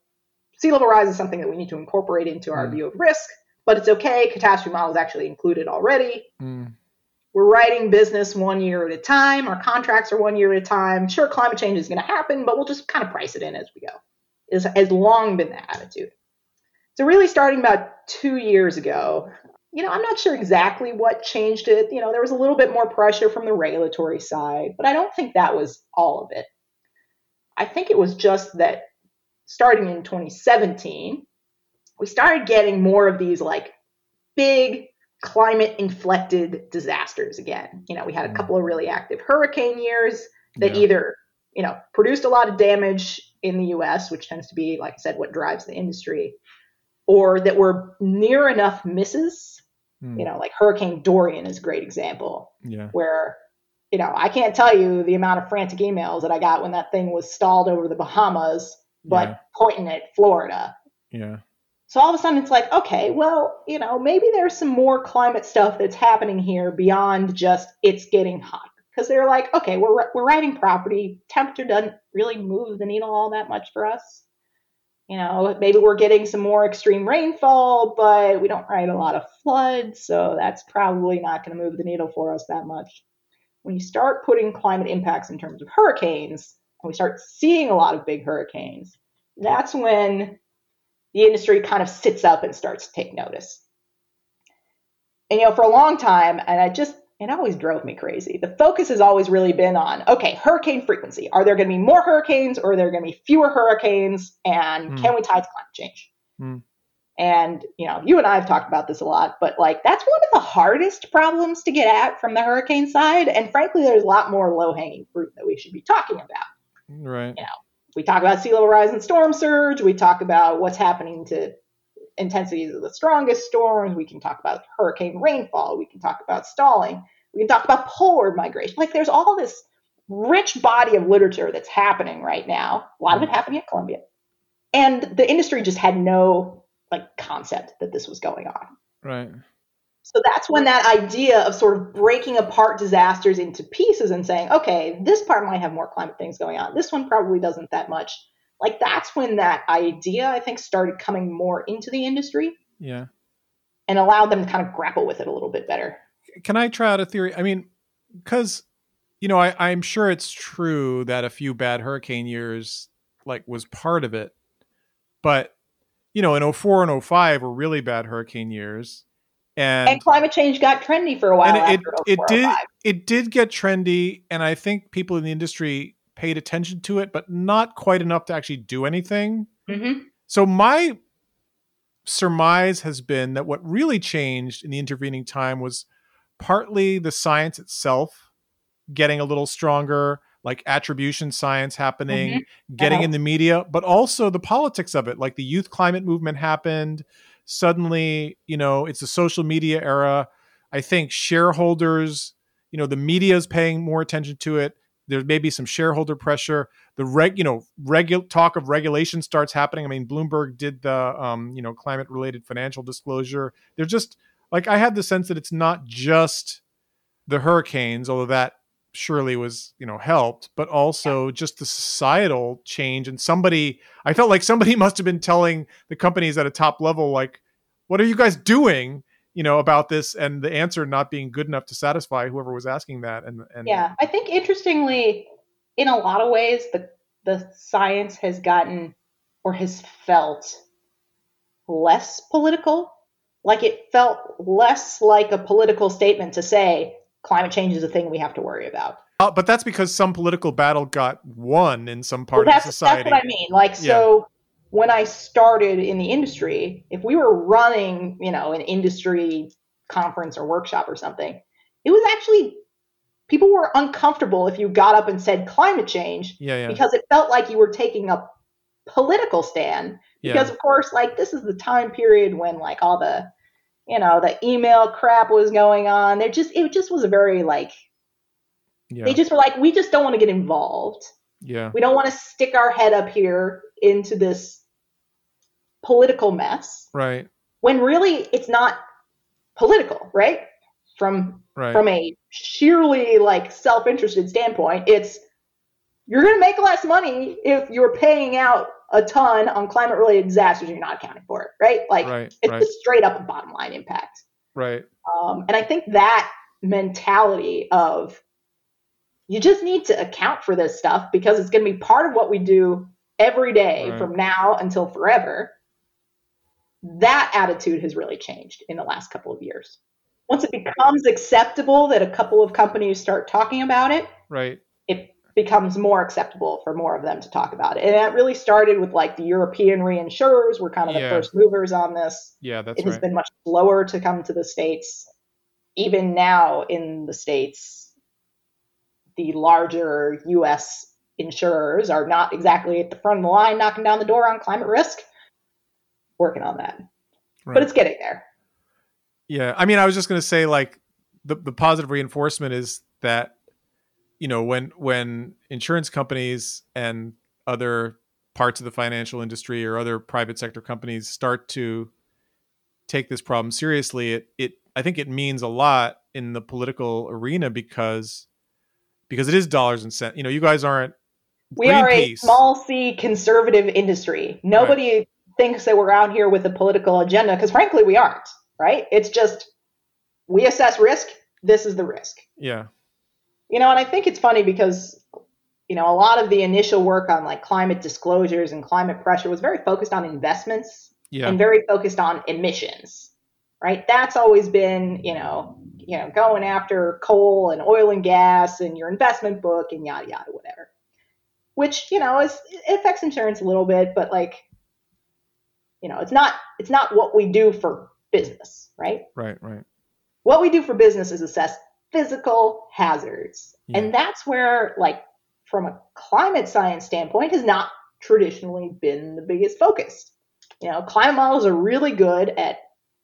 sea level rise is something that we need to incorporate into our Mm. view of risk, but it's okay. Catastrophe model is actually included already. mm, We're writing business one year at a time. Our contracts are one year at a time. Sure, climate change is going to happen, but we'll just kind of price it in as we go. Is has long been the attitude. So really, starting about two years ago, you know, I'm not sure exactly what changed it. You know, there was a little bit more pressure from the regulatory side, but I don't think that was all of it. I think it was just that starting in 2017, we started getting more of these like big climate inflected disasters again. You know, we had a Mm. couple of really active hurricane years that yeah. either, you know, produced a lot of damage in the US, which tends to be, like I said, what drives the industry, or that were near enough misses. Mm, You know, like Hurricane Dorian is a great example yeah where, you know, I can't tell you the amount of frantic emails that I got when that thing was stalled over the Bahamas, but Yeah. pointing at Florida. yeah So all of a sudden it's like, okay, well, you know, maybe there's some more climate stuff that's happening here beyond just it's getting hot. Because they're like, okay, we're we're writing property. Temperature doesn't really move the needle all that much for us. You know, maybe we're getting some more extreme rainfall, but we don't write a lot of floods, so that's probably not going to move the needle for us that much. When you start putting climate impacts in terms of hurricanes, and we start seeing a lot of big hurricanes, that's when the industry kind of sits up and starts to take notice. And you know, for a long time, and I just it always drove me crazy. The focus has always really been on okay, hurricane frequency. Are there going to be more hurricanes or are there going to be fewer hurricanes? And Hmm. can we tie to climate change? Hmm. And you know, you and I have talked about this a lot, but like that's one of the hardest problems to get at from the hurricane side. And frankly, there's a lot more low hanging fruit that we should be talking about right You know, we talk about sea level rise and storm surge. We talk about what's happening to intensities of the strongest storms. We can talk about hurricane rainfall. We can talk about stalling. We can talk about polar migration. Like there's all this rich body of literature that's happening right now. A lot of it happening at Columbia. And the industry just had no like concept that this was going on. Right. So that's when that idea of sort of breaking apart disasters into pieces and saying, okay, this part might have more climate things going on. This one probably doesn't that much. Like that's when that idea, I think, started coming more into the industry. Yeah. And allowed them to kind of grapple with it a little bit better. Can I try out a theory? I mean, because you know, I, I'm sure it's true that a few bad hurricane years like was part of it. But, you know, in 04 and 05 were really bad hurricane years. And, and climate change got trendy for a while. And it, it oh did it did get trendy, and I think people in the industry paid attention to it, but not quite enough to actually do anything. Mm-hmm. So my surmise has been that what really changed in the intervening time was partly the science itself getting a little stronger, like attribution science happening, mm-hmm. getting uh-huh. in the media, but also the politics of it. Like the youth climate movement happened. Suddenly, you know, it's a social media era. I think shareholders, you know, the media is paying more attention to it. There may be some shareholder pressure. The reg, you know, regu- talk of regulation starts happening. I mean, Bloomberg did the, um, you know, climate related financial disclosure. They're just like I had the sense that it's not just the hurricanes, although that surely was you know helped but also just the societal change and somebody i felt like somebody [LAUGHS] must have been telling the companies at a top level like what are you guys doing you know about this? And the answer not being good enough to satisfy whoever was asking that and, and yeah i think interestingly in a lot of ways the the science has gotten or has felt less political. Like it felt less like a political statement to say climate change is a thing we have to worry about. Uh, but that's because some political battle got won in some part well, of society. That's what I mean. Like, so when I started in the industry, if we were running, you know, an industry conference or workshop or something, it was actually people were uncomfortable if you got up and said climate change yeah, yeah. because it felt like you were taking a political stand. Because of course, like this is the time period when like all the you know, the email crap was going on. There just it just was a very like yeah. they just were like, we just don't want to get involved. Yeah. We don't want to stick our head up here into this political mess. Right. When really it's not political, right? From right. from a sheerly like self-interested standpoint, it's you're going to make less money if you're paying out a ton on climate related disasters you're not accounting for it, right? Like right, it's right. a straight up bottom line impact. Right. Um, and I think that mentality of you just need to account for this stuff because it's going to be part of what we do every day right. from now until forever. That attitude has really changed in the last couple of years. Once it becomes acceptable that a couple of companies start talking about it, right becomes more acceptable for more of them to talk about it. And that really started with like the European reinsurers were kind of the yeah. first movers on this. Yeah, that's It has right. been much slower to come to the States. Even now in the States, the larger US insurers are not exactly at the front of the line knocking down the door on climate risk. Working on that. Right. But it's getting there. Yeah. I mean, I was just going to say like the, the positive reinforcement is that you know when when insurance companies and other parts of the financial industry or other private sector companies start to take this problem seriously it it i think it means a lot in the political arena because because it is dollars and cents you know you guys aren't we are a small c conservative industry. Nobody right. thinks that we're out here with a political agenda because frankly we aren't right? It's just we assess risk this is the risk. Yeah you know, and I think it's funny because, you know, a lot of the initial work on like climate disclosures and climate pressure was very focused on investments yeah. and very focused on emissions, right? That's always been, you know, you know, going after coal and oil and gas and your investment book and yada yada whatever. Which, you know, is it affects insurance a little bit, but like, you know, it's not it's not what we do for business, right? Right, right. What we do for business is assess physical hazards. Yeah. And that's where, like, from a climate science standpoint, has not traditionally been the biggest focus. You know, climate models are really good at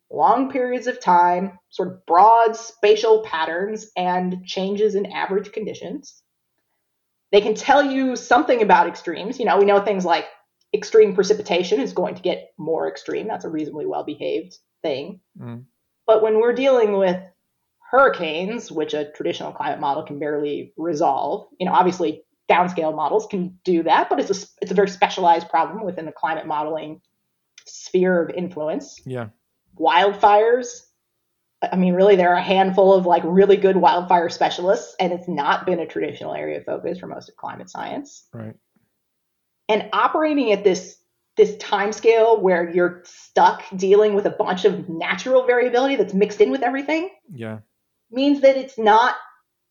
long periods of time, sort of broad spatial patterns and changes in average conditions. They can tell you something about extremes. You know, we know things like extreme precipitation is going to get more extreme. That's a reasonably well behaved thing. Mm. But when we're dealing with hurricanes, which a traditional climate model can barely resolve, you know, obviously downscale models can do that, but it's a it's a very specialized problem within the climate modeling sphere of influence. Yeah. Wildfires. I mean, really, there are a handful of like really good wildfire specialists, and it's not been a traditional area of focus for most of climate science. Right. And operating at this this time scale where you're stuck dealing with a bunch of natural variability that's mixed in with everything Yeah. Means that it's not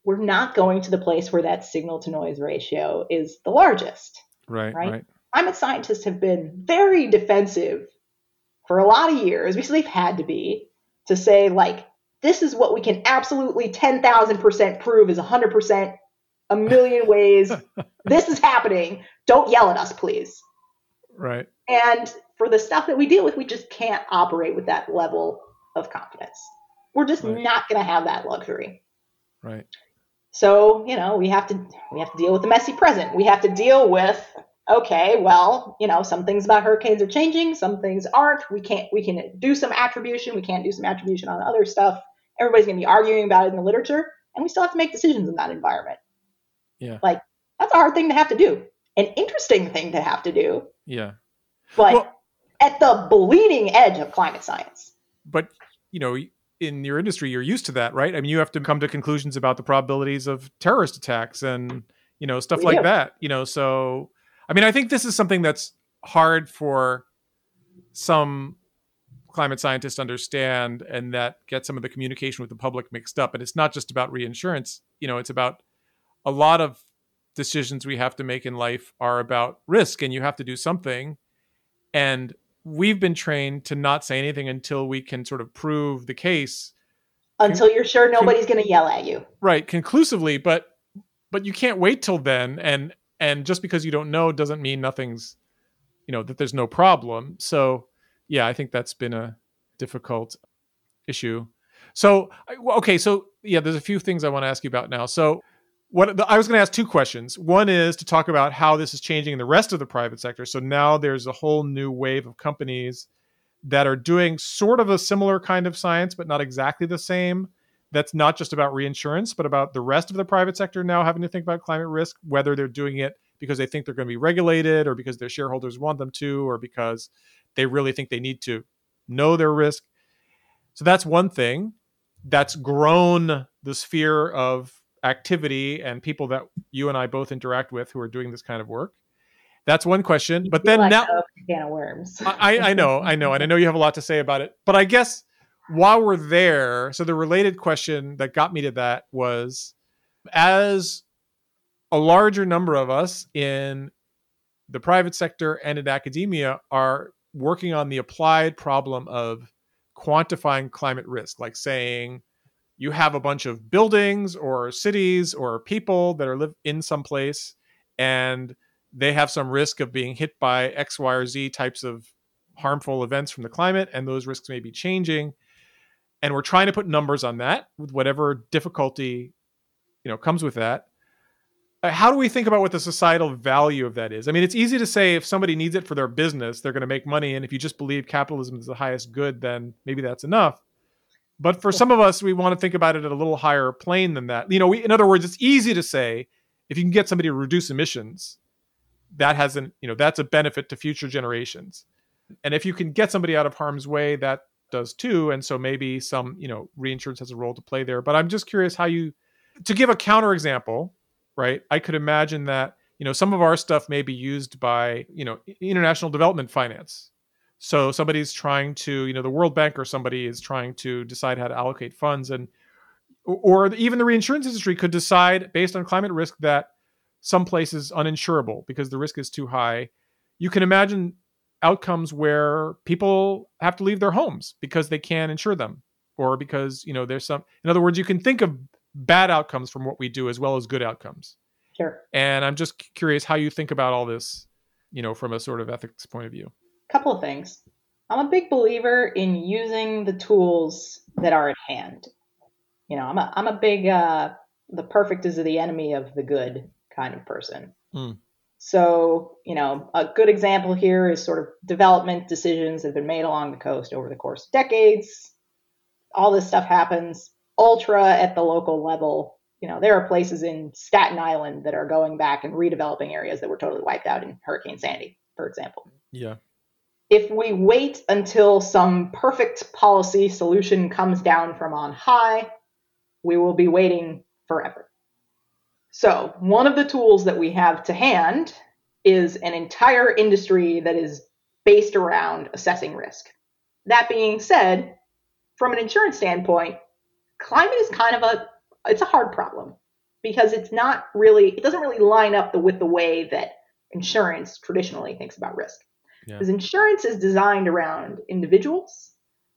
we're not going to the place where that signal to noise ratio is the largest. Right. Right. Right. Climate scientists have been very defensive for a lot of years, because they've had to be, to say, like, this is what we can absolutely 10,000% prove is 100% a million [LAUGHS] ways. this is happening. Don't yell at us, please. Right. And for the stuff that we deal with, we just can't operate with that level of confidence. We're just Right. not going to have that luxury. Right. So, you know, we have to we have to deal with the messy present. We have to deal with okay, well, you know, some things about hurricanes are changing, some things aren't. We can't we can do some attribution, we can't do some attribution on other stuff. Everybody's going to be arguing about it in the literature, and we still have to make decisions in that environment. Yeah. Like that's a hard thing to have to do. An interesting thing to have to do, Yeah. but Well- at the bleeding edge of climate science. but you know in your industry you're used to that right? I mean you have to come to conclusions about the probabilities of terrorist attacks and you know stuff like do. that you know so i mean i think this is something that's hard for some climate scientists to understand and that get some of the communication with the public mixed up. And it's not just about reinsurance you know it's about a lot of decisions we have to make in life are about risk and you have to do something. And we've been trained to not say anything until we can sort of prove the case. Until you're sure nobody's going to yell at you. right conclusively but but you can't wait till then and and just because you don't know doesn't mean nothing's you know that there's no problem. So yeah i think that's been a difficult issue. So okay so yeah there's a few things i want to ask you about now. So what the, i was going to ask two questions. One is to talk about how this is changing in the rest of the private sector. So now there's a whole new wave of companies that are doing sort of a similar kind of science but not exactly the same. That's not just about reinsurance, but about the rest of the private sector now having to think about climate risk, whether they're doing it because they think they're going to be regulated or because their shareholders want them to, or because they really think they need to know their risk. So that's one thing that's grown the sphere of activity and people that you and I both interact with who are doing this kind of work. That's one question. But then Like now, can of worms. I, I know, I know, and I know you have a lot to say about it. But I guess while we're there, so the related question that got me to that was as a larger number of us in the private sector and in academia are working on the applied problem of quantifying climate risk, like saying you have a bunch of buildings or cities or people that are live in some place and they have some risk of being hit by X, Y, or Z types of harmful events from the climate, and those risks may be changing. And we're trying to put numbers on that with whatever difficulty you know comes with that. Uh, How do we think about what the societal value of that is? I mean, it's easy to say if somebody needs it for their business, they're going to make money, and if you just believe capitalism is the highest good, then maybe that's enough. But for some of us, we want to think about it at a little higher plane than that. You know, we, in other words, it's easy to say if you can get somebody to reduce emissions, that has an you know that's a benefit to future generations. And if you can get somebody out of harm's way that does too. And so maybe some you know reinsurance has a role to play there. But i'm just curious how you to give a counter example right i could imagine that you know some of our stuff may be used by you know international development finance so somebody's trying to you know the world bank or somebody is trying to decide how to allocate funds and or even the reinsurance industry could decide based on climate risk that some place is uninsurable because the risk is too high. You can imagine outcomes where people have to leave their homes because they can't insure them or because, you know, there's some in other words, you can think of bad outcomes from what we do as well as good outcomes. Sure. And I'm just curious how you think about all this, you know, from a sort of ethics point of view. Couple of things. I'm a big believer in using the tools that are at hand. You know, I'm a I'm a big uh the perfect is the enemy of the good kind of person. Hmm. So, you know, a good example here is sort of development decisions that have been made along the coast over the course of decades. All this stuff happens ultra at the local level. You know, there are places in Staten Island that are going back and redeveloping areas that were totally wiped out in Hurricane Sandy, for example. Yeah. If we wait until some perfect policy solution comes down from on high, we will be waiting forever. So, one of the tools that we have to hand is an entire industry that is based around assessing risk. That being said, from an insurance standpoint, climate is kind of a it's a hard problem because it's not really it doesn't really line up the, with the way that insurance traditionally thinks about risk. Yeah. Because insurance is designed around individuals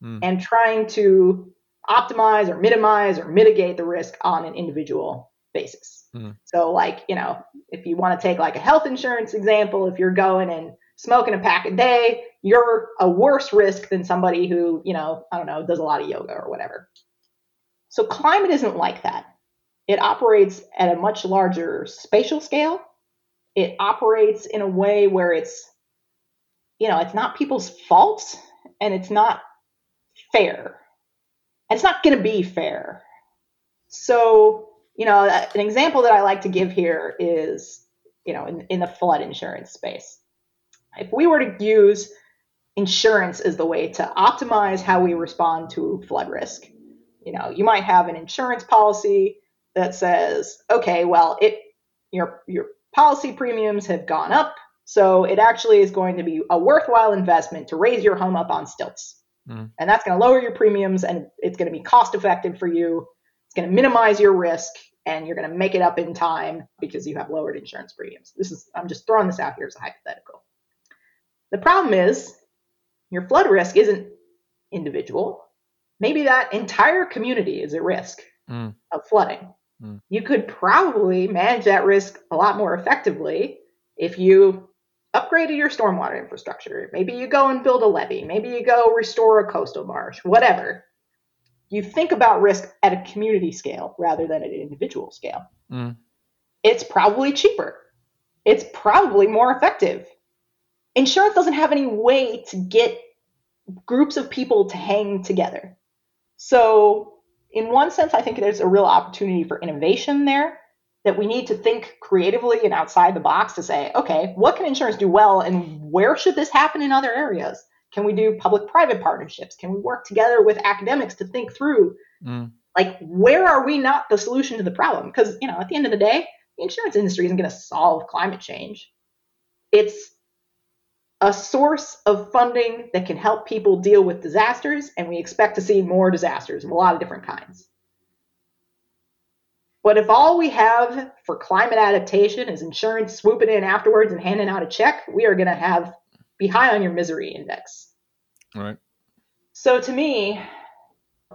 mm. and trying to optimize or minimize or mitigate the risk on an individual basis. Mm. So, like, you know, if you want to take like a health insurance example, if you're going and smoking a pack a day, you're a worse risk than somebody who, you know, I don't know, does a lot of yoga or whatever. So, climate isn't like that. It operates at a much larger spatial scale. It operates in a way where it's, you know, it's not people's fault and it's not fair. And it's not going to be fair. So, you know, an example that I like to give here is, you know, in, in the flood insurance space. If we were to use insurance as the way to optimize how we respond to flood risk, you know, you might have an insurance policy that says, okay, well, it your your policy premiums have gone up, so it actually is going to be a worthwhile investment to raise your home up on stilts. Mm. And that's going to lower your premiums and it's going to be cost effective for you it's going to minimize your risk and you're going to make it up in time because you have lowered insurance premiums. This is I'm just throwing this out here as a hypothetical. The problem is your flood risk isn't individual. Maybe that entire community is at risk mm. of flooding. Mm. You could probably manage that risk a lot more effectively if you upgraded your stormwater infrastructure. Maybe you go and build a levee. Maybe you go restore a coastal marsh, whatever you think about risk at a community scale rather than at an individual scale. Mm. It's probably cheaper. It's probably more effective. Insurance doesn't have any way to get groups of people to hang together. So, in one sense, I think there's a real opportunity for innovation there that we need to think creatively and outside the box to say, okay, what can insurance do well and where should this happen in other areas? Can we do public private partnerships? Can we work together with academics to think through mm. like where are we not the solution to the problem? Because, you know, at the end of the day, the insurance industry isn't going to solve climate change. It's a source of funding that can help people deal with disasters, and we expect to see more disasters of a lot of different kinds. But if all we have for climate adaptation is insurance swooping in afterwards and handing out a check, we are going to have be high on your misery index. Right. So to me,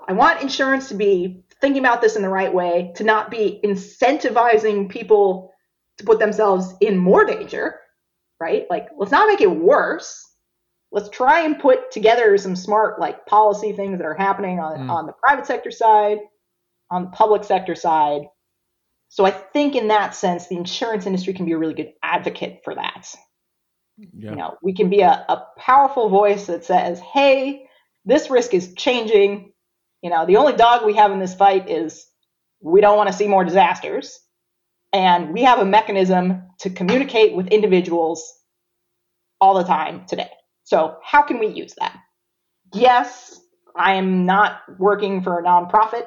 I want insurance to be thinking about this in the right way, to not be incentivizing people to put themselves in more danger, right? Like, let's not make it worse. Let's try and put together some smart, like, policy things that are happening on, mm. on the private sector side, on the public sector side. So I think in that sense, the insurance industry can be a really good advocate for that. Yeah. You know, we can be a, a powerful voice that says, hey, this risk is changing. You know, the only dog we have in this fight is we don't want to see more disasters. And we have a mechanism to communicate with individuals all the time today. So, how can we use that? Yes, I am not working for a nonprofit.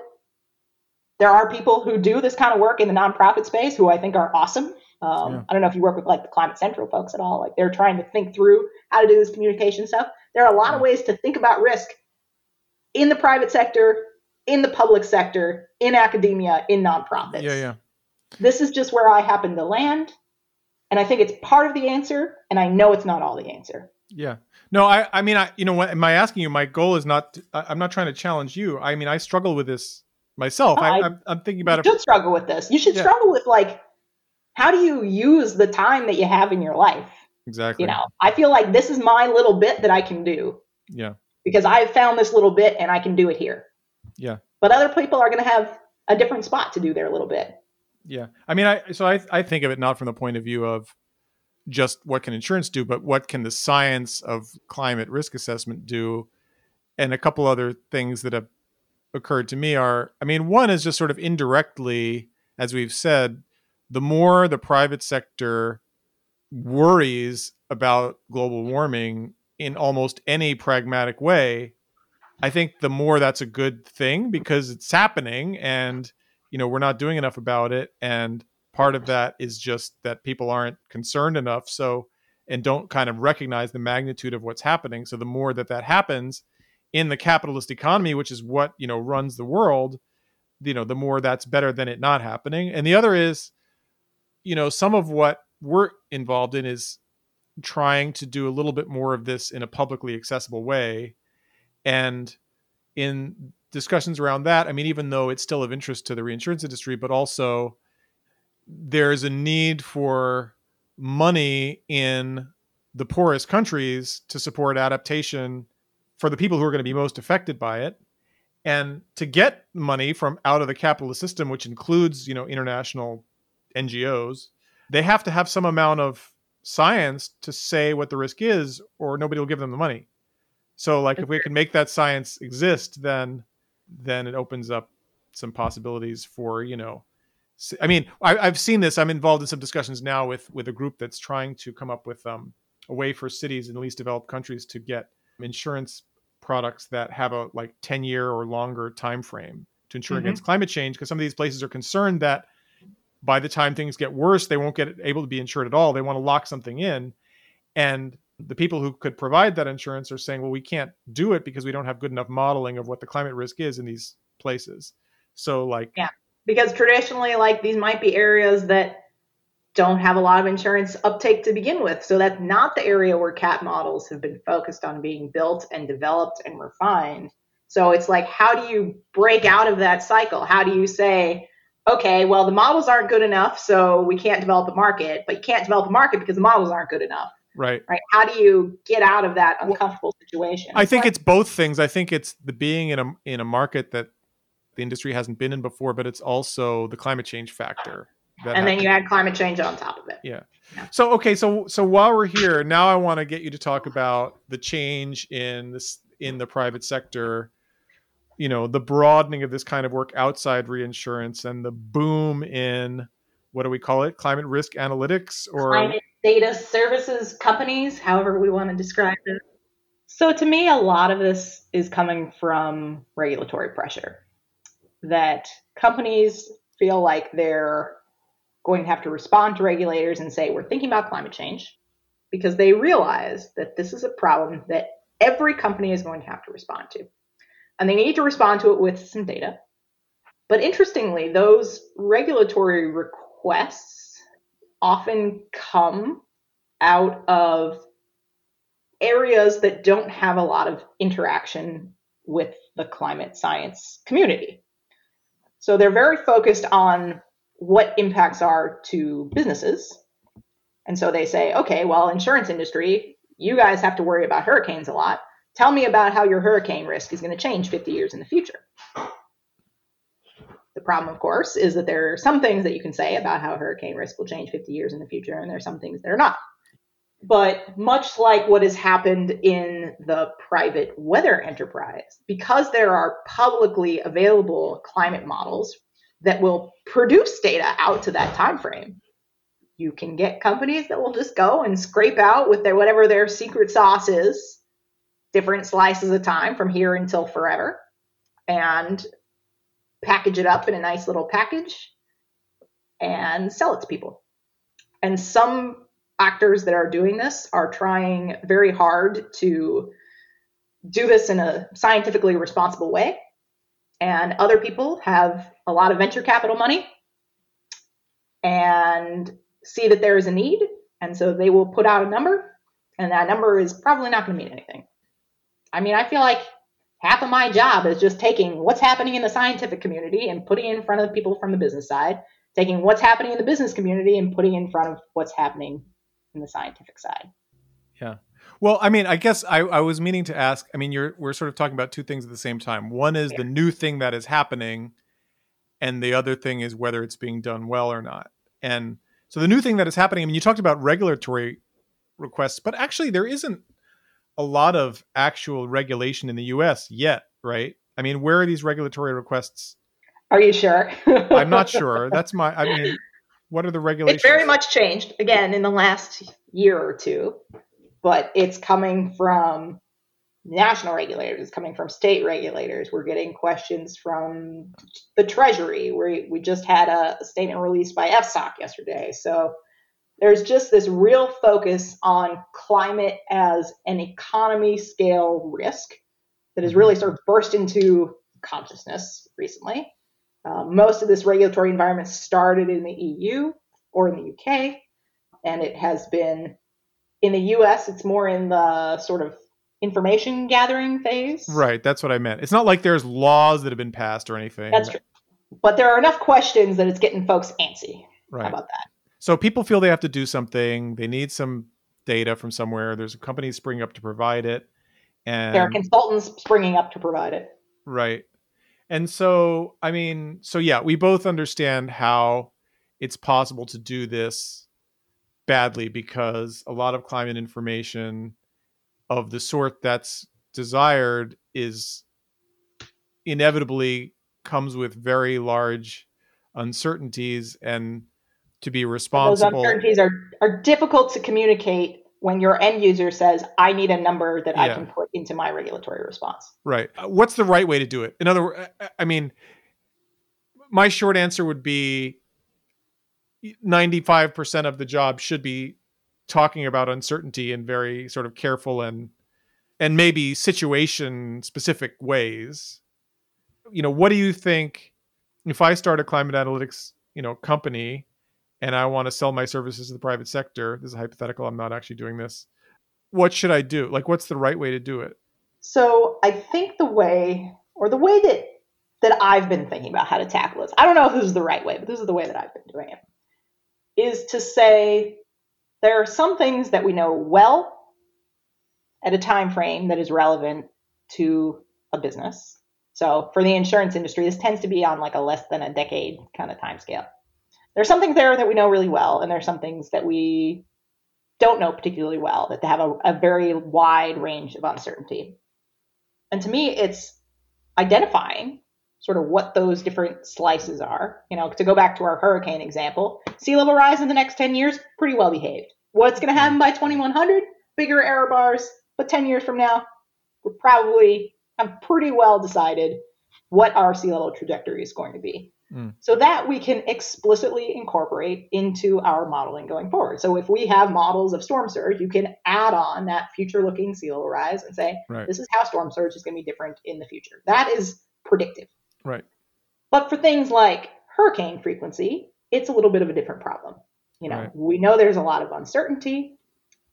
There are people who do this kind of work in the nonprofit space who I think are awesome. Um, yeah. I don't know if you work with like the Climate Central folks at all. Like they're trying to think through how to do this communication stuff. There are a lot yeah. of ways to think about risk in the private sector, in the public sector, in academia, in nonprofits. Yeah, yeah. This is just where I happen to land. And I think it's part of the answer, and I know it's not all the answer. Yeah. No, I, I mean, I, you know, what am I asking you? My goal is not, to, I, am not trying to challenge you. I mean, I struggle with this myself. I, am thinking about you it. You should struggle with this. You should yeah. struggle with like, how do you use the time that you have in your life? Exactly. You know, I feel like this is my little bit that I can do. Yeah. Because I've found this little bit and I can do it here. Yeah. But other people are going to have a different spot to do their little bit. Yeah. I mean, I so I I think of it not from the point of view of just what can insurance do, but what can the science of climate risk assessment do? And a couple other things that have occurred to me are I mean, one is just sort of indirectly, as we've said, the more the private sector worries about global warming in almost any pragmatic way, I think the more that's a good thing because it's happening and you know we're not doing enough about it. And part of that is just that people aren't concerned enough so and don't kind of recognize the magnitude of what's happening. So the more that that happens in the capitalist economy which is what you know runs the world you know the more that's better than it not happening. And the other is you know some of what we're involved in is trying to do a little bit more of this in a publicly accessible way. And in discussions around that i mean even though it's still of interest to the reinsurance industry but also there's a need for money in the poorest countries to support adaptation for the people who are going to be most affected by it and to get money from out of the capitalist system which includes you know international ngos they have to have some amount of science to say what the risk is or nobody will give them the money so like if we can make that science exist then then it opens up some possibilities for you know I mean, I, have seen this. I'm involved in some discussions now with with a group that's trying to come up with um, a way for cities in the least developed countries to get insurance products that have a like 10 year or longer time frame to insure mm-hmm. against climate change because some of these places are concerned that by the time things get worse they won't get able to be insured at all they want to lock something in and the people who could provide that insurance are saying well we can't do it because we don't have good enough modeling of what the climate risk is in these places so like yeah because traditionally like these might be areas that don't have a lot of insurance uptake to begin with. So that's not the area where cat models have been focused on being built and developed and refined. So it's like how do you break out of that cycle? How do you say okay well the models aren't good enough so we can't develop a market but you can't develop a market because the models aren't good enough. Right. Right? How do you get out of that uncomfortable situation? I think it's both things. I think it's the being in a in a market that the industry hasn't been in before, but it's also the climate change factor. And then you add climate change on top of it. Yeah. yeah. So okay, so so while we're here, now I want to get you to talk about the change in this in the private sector. You know, the broadening of this kind of work outside reinsurance and the boom in what do we call it? Climate risk analytics or climate data services companies, however we want to describe it. So to me, a lot of this is coming from regulatory pressure that companies feel like they're going to have to respond to regulators and say, we're thinking about climate change because they realize that this is a problem that every company is going to have to respond to. And they need to respond to it with some data. But interestingly, those regulatory requests often come out of areas that don't have a lot of interaction with the climate science community. So they're very focused on what impacts are to businesses. And so they say, okay, well, insurance industry, you guys have to worry about hurricanes a lot. Tell me about how your hurricane risk is going to change 50 years in the future. The problem, of course, is that there are some things that you can say about how hurricane risk will change 50 years in the future, and there are some things that are not. But much like what has happened in the private weather enterprise, because there are publicly available climate models that will produce data out to that time frame, you can get companies that will just go and scrape out with their whatever their secret sauce is, different slices of time from here until forever, and package it up in a nice little package and sell it to people. And some actors that are doing this are trying very hard to do this in a scientifically responsible way. And other people have a lot of venture capital money and see that there is a need. And so they will put out a number, and that number is probably not going to mean anything. I mean, I feel like half of my job is just taking what's happening in the scientific community and putting in front of the people from the business side, taking what's happening in the business community and putting in front of what's happening in the scientific side. Yeah. Well, I mean, I guess I, I was meaning to ask. I mean, you're we're sort of talking about two things at the same time. One is yeah. the new thing that is happening, and the other thing is whether it's being done well or not. And So the new thing that is happening, I mean, you talked about regulatory requests, but actually there isn't a lot of actual regulation in the US yet, right? I mean, where are these regulatory requests? Are you sure? [LAUGHS] I'm not sure. That's my I mean, what are the regulations? It's very much changed again in the last year or two, but it's coming from national regulators, it's coming from state regulators. We're getting questions from the Treasury. We we just had a statement released by FSOC yesterday. So there's just this real focus on climate as an economy scale risk that has really sort of burst into consciousness recently. Uh, most of this regulatory environment started in the EU or in the UK, and it has been in the US, it's more in the sort of information gathering phase. Right, that's what I meant. It's not like there's laws that have been passed or anything. That's true. But there are enough questions that it's getting folks antsy. Right. How about that? So people feel they have to do something. They need some data from somewhere. There's a company springing up to provide it. And There are consultants springing up to provide it. Right. And so, I mean, so yeah, we both understand how it's possible to do this badly because a lot of climate information of the sort that's desired is inevitably comes with very large uncertainties and to be responsible. Those uncertainties are, are difficult to communicate when your end user says, I need a number that I can put into my regulatory response. Right. Uh, What's the right way to do it? In other words, I mean, my short answer would be 95% of the job should be talking about uncertainty in very sort of careful and and maybe situation specific ways. You know, what do you think if I start a climate analytics, you know, company and I want to sell my services to the private sector, this is hypothetical, I'm not actually doing this. What should I do? Like what's the right way to do it? So I think the way, or the way that that I've been thinking about how to tackle this, I don't know if this is the right way, but this is the way that I've been doing it, is to say there are some things that we know well at a time frame that is relevant to a business. So for the insurance industry, this tends to be on like a less than a decade kind of time scale. There's some things there that we know really well, and there's some things that we don't know particularly well that have a, a very wide range of uncertainty. And to me, it's identifying sort of what those different slices are. You know, to go back to our hurricane example, sea level rise in the next 10 years, pretty well behaved. What's going to happen by 2100? Bigger error bars, but 10 years from now, we're probably have pretty well decided what our sea level trajectory is going to be. Mm. So that we can explicitly incorporate into our modeling going forward. So if we have models of storm surge, you can add on that future looking sea level rise and say, Right. this is how storm surge is going to be different in the future. That is predictive. Right. But for things like hurricane frequency, it's a little bit of a different problem. You know, Right. we know there's a lot of uncertainty,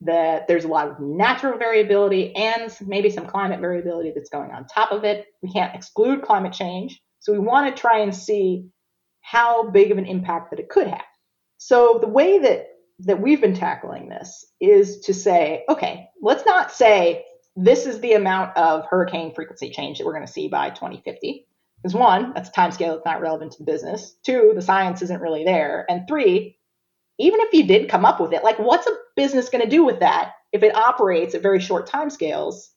that there's a lot of natural variability and maybe some climate variability that's going on top of it. We can't exclude climate change. So we want to try and see how big of an impact that it could have. So the way that that we've been tackling this is to say, okay, let's not say this is the amount of hurricane frequency change that we're going to see by 2050. Because one, that's a time scale that's not relevant to the business. Two, the science isn't really there. And three, even if you did come up with it, like what's a business going to do with that if it operates at very short time scales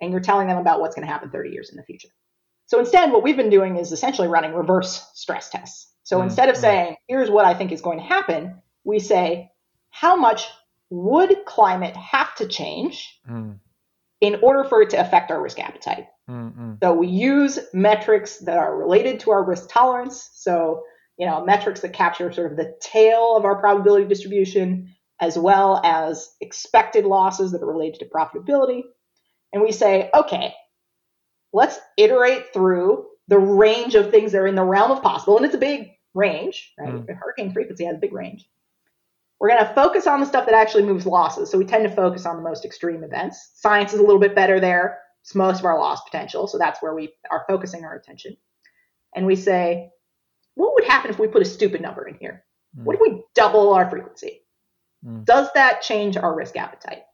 and you're telling them about what's going to happen 30 years in the future? So instead, what we've been doing is essentially running reverse stress tests. So Mm, instead of mm. saying, here's what I think is going to happen, we say, how much would climate have to change Mm, in order for it to affect our risk appetite? mm, mm. So we use metrics that are related to our risk tolerance. So, you know, metrics that capture sort of the tail of our probability distribution, as well as expected losses that are related to profitability. And we say, okay, let's iterate through the range of things that are in the realm of possible. And it's a big range, right? Mm. Hurricane frequency has a big range. We're going to focus on the stuff that actually moves losses. So we tend to focus on the most extreme events. Science is a little bit better there. It's most of our loss potential. So that's where we are focusing our attention. And we say, what would happen if we put a stupid number in here? What if we double our frequency? Mm. Does that change our risk appetite?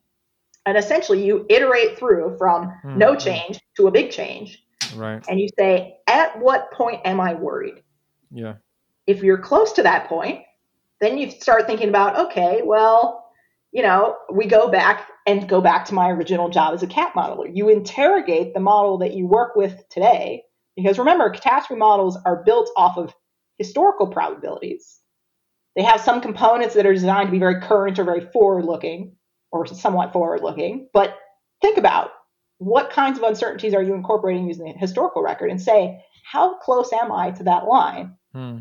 And essentially, you iterate through from Mm, no mm. change to a big change, Right. and you say, at what point am I worried? Yeah. If you're close to that point, then you start thinking about, okay, well, you know, we go back and go back to my original job as a cat modeler. You interrogate the model that you work with today, because remember, catastrophe models are built off of historical probabilities. They have some components that are designed to be very current or very forward looking or somewhat forward looking. But think about what kinds of uncertainties are you incorporating using the historical record and say, how close am I to that line? Hmm.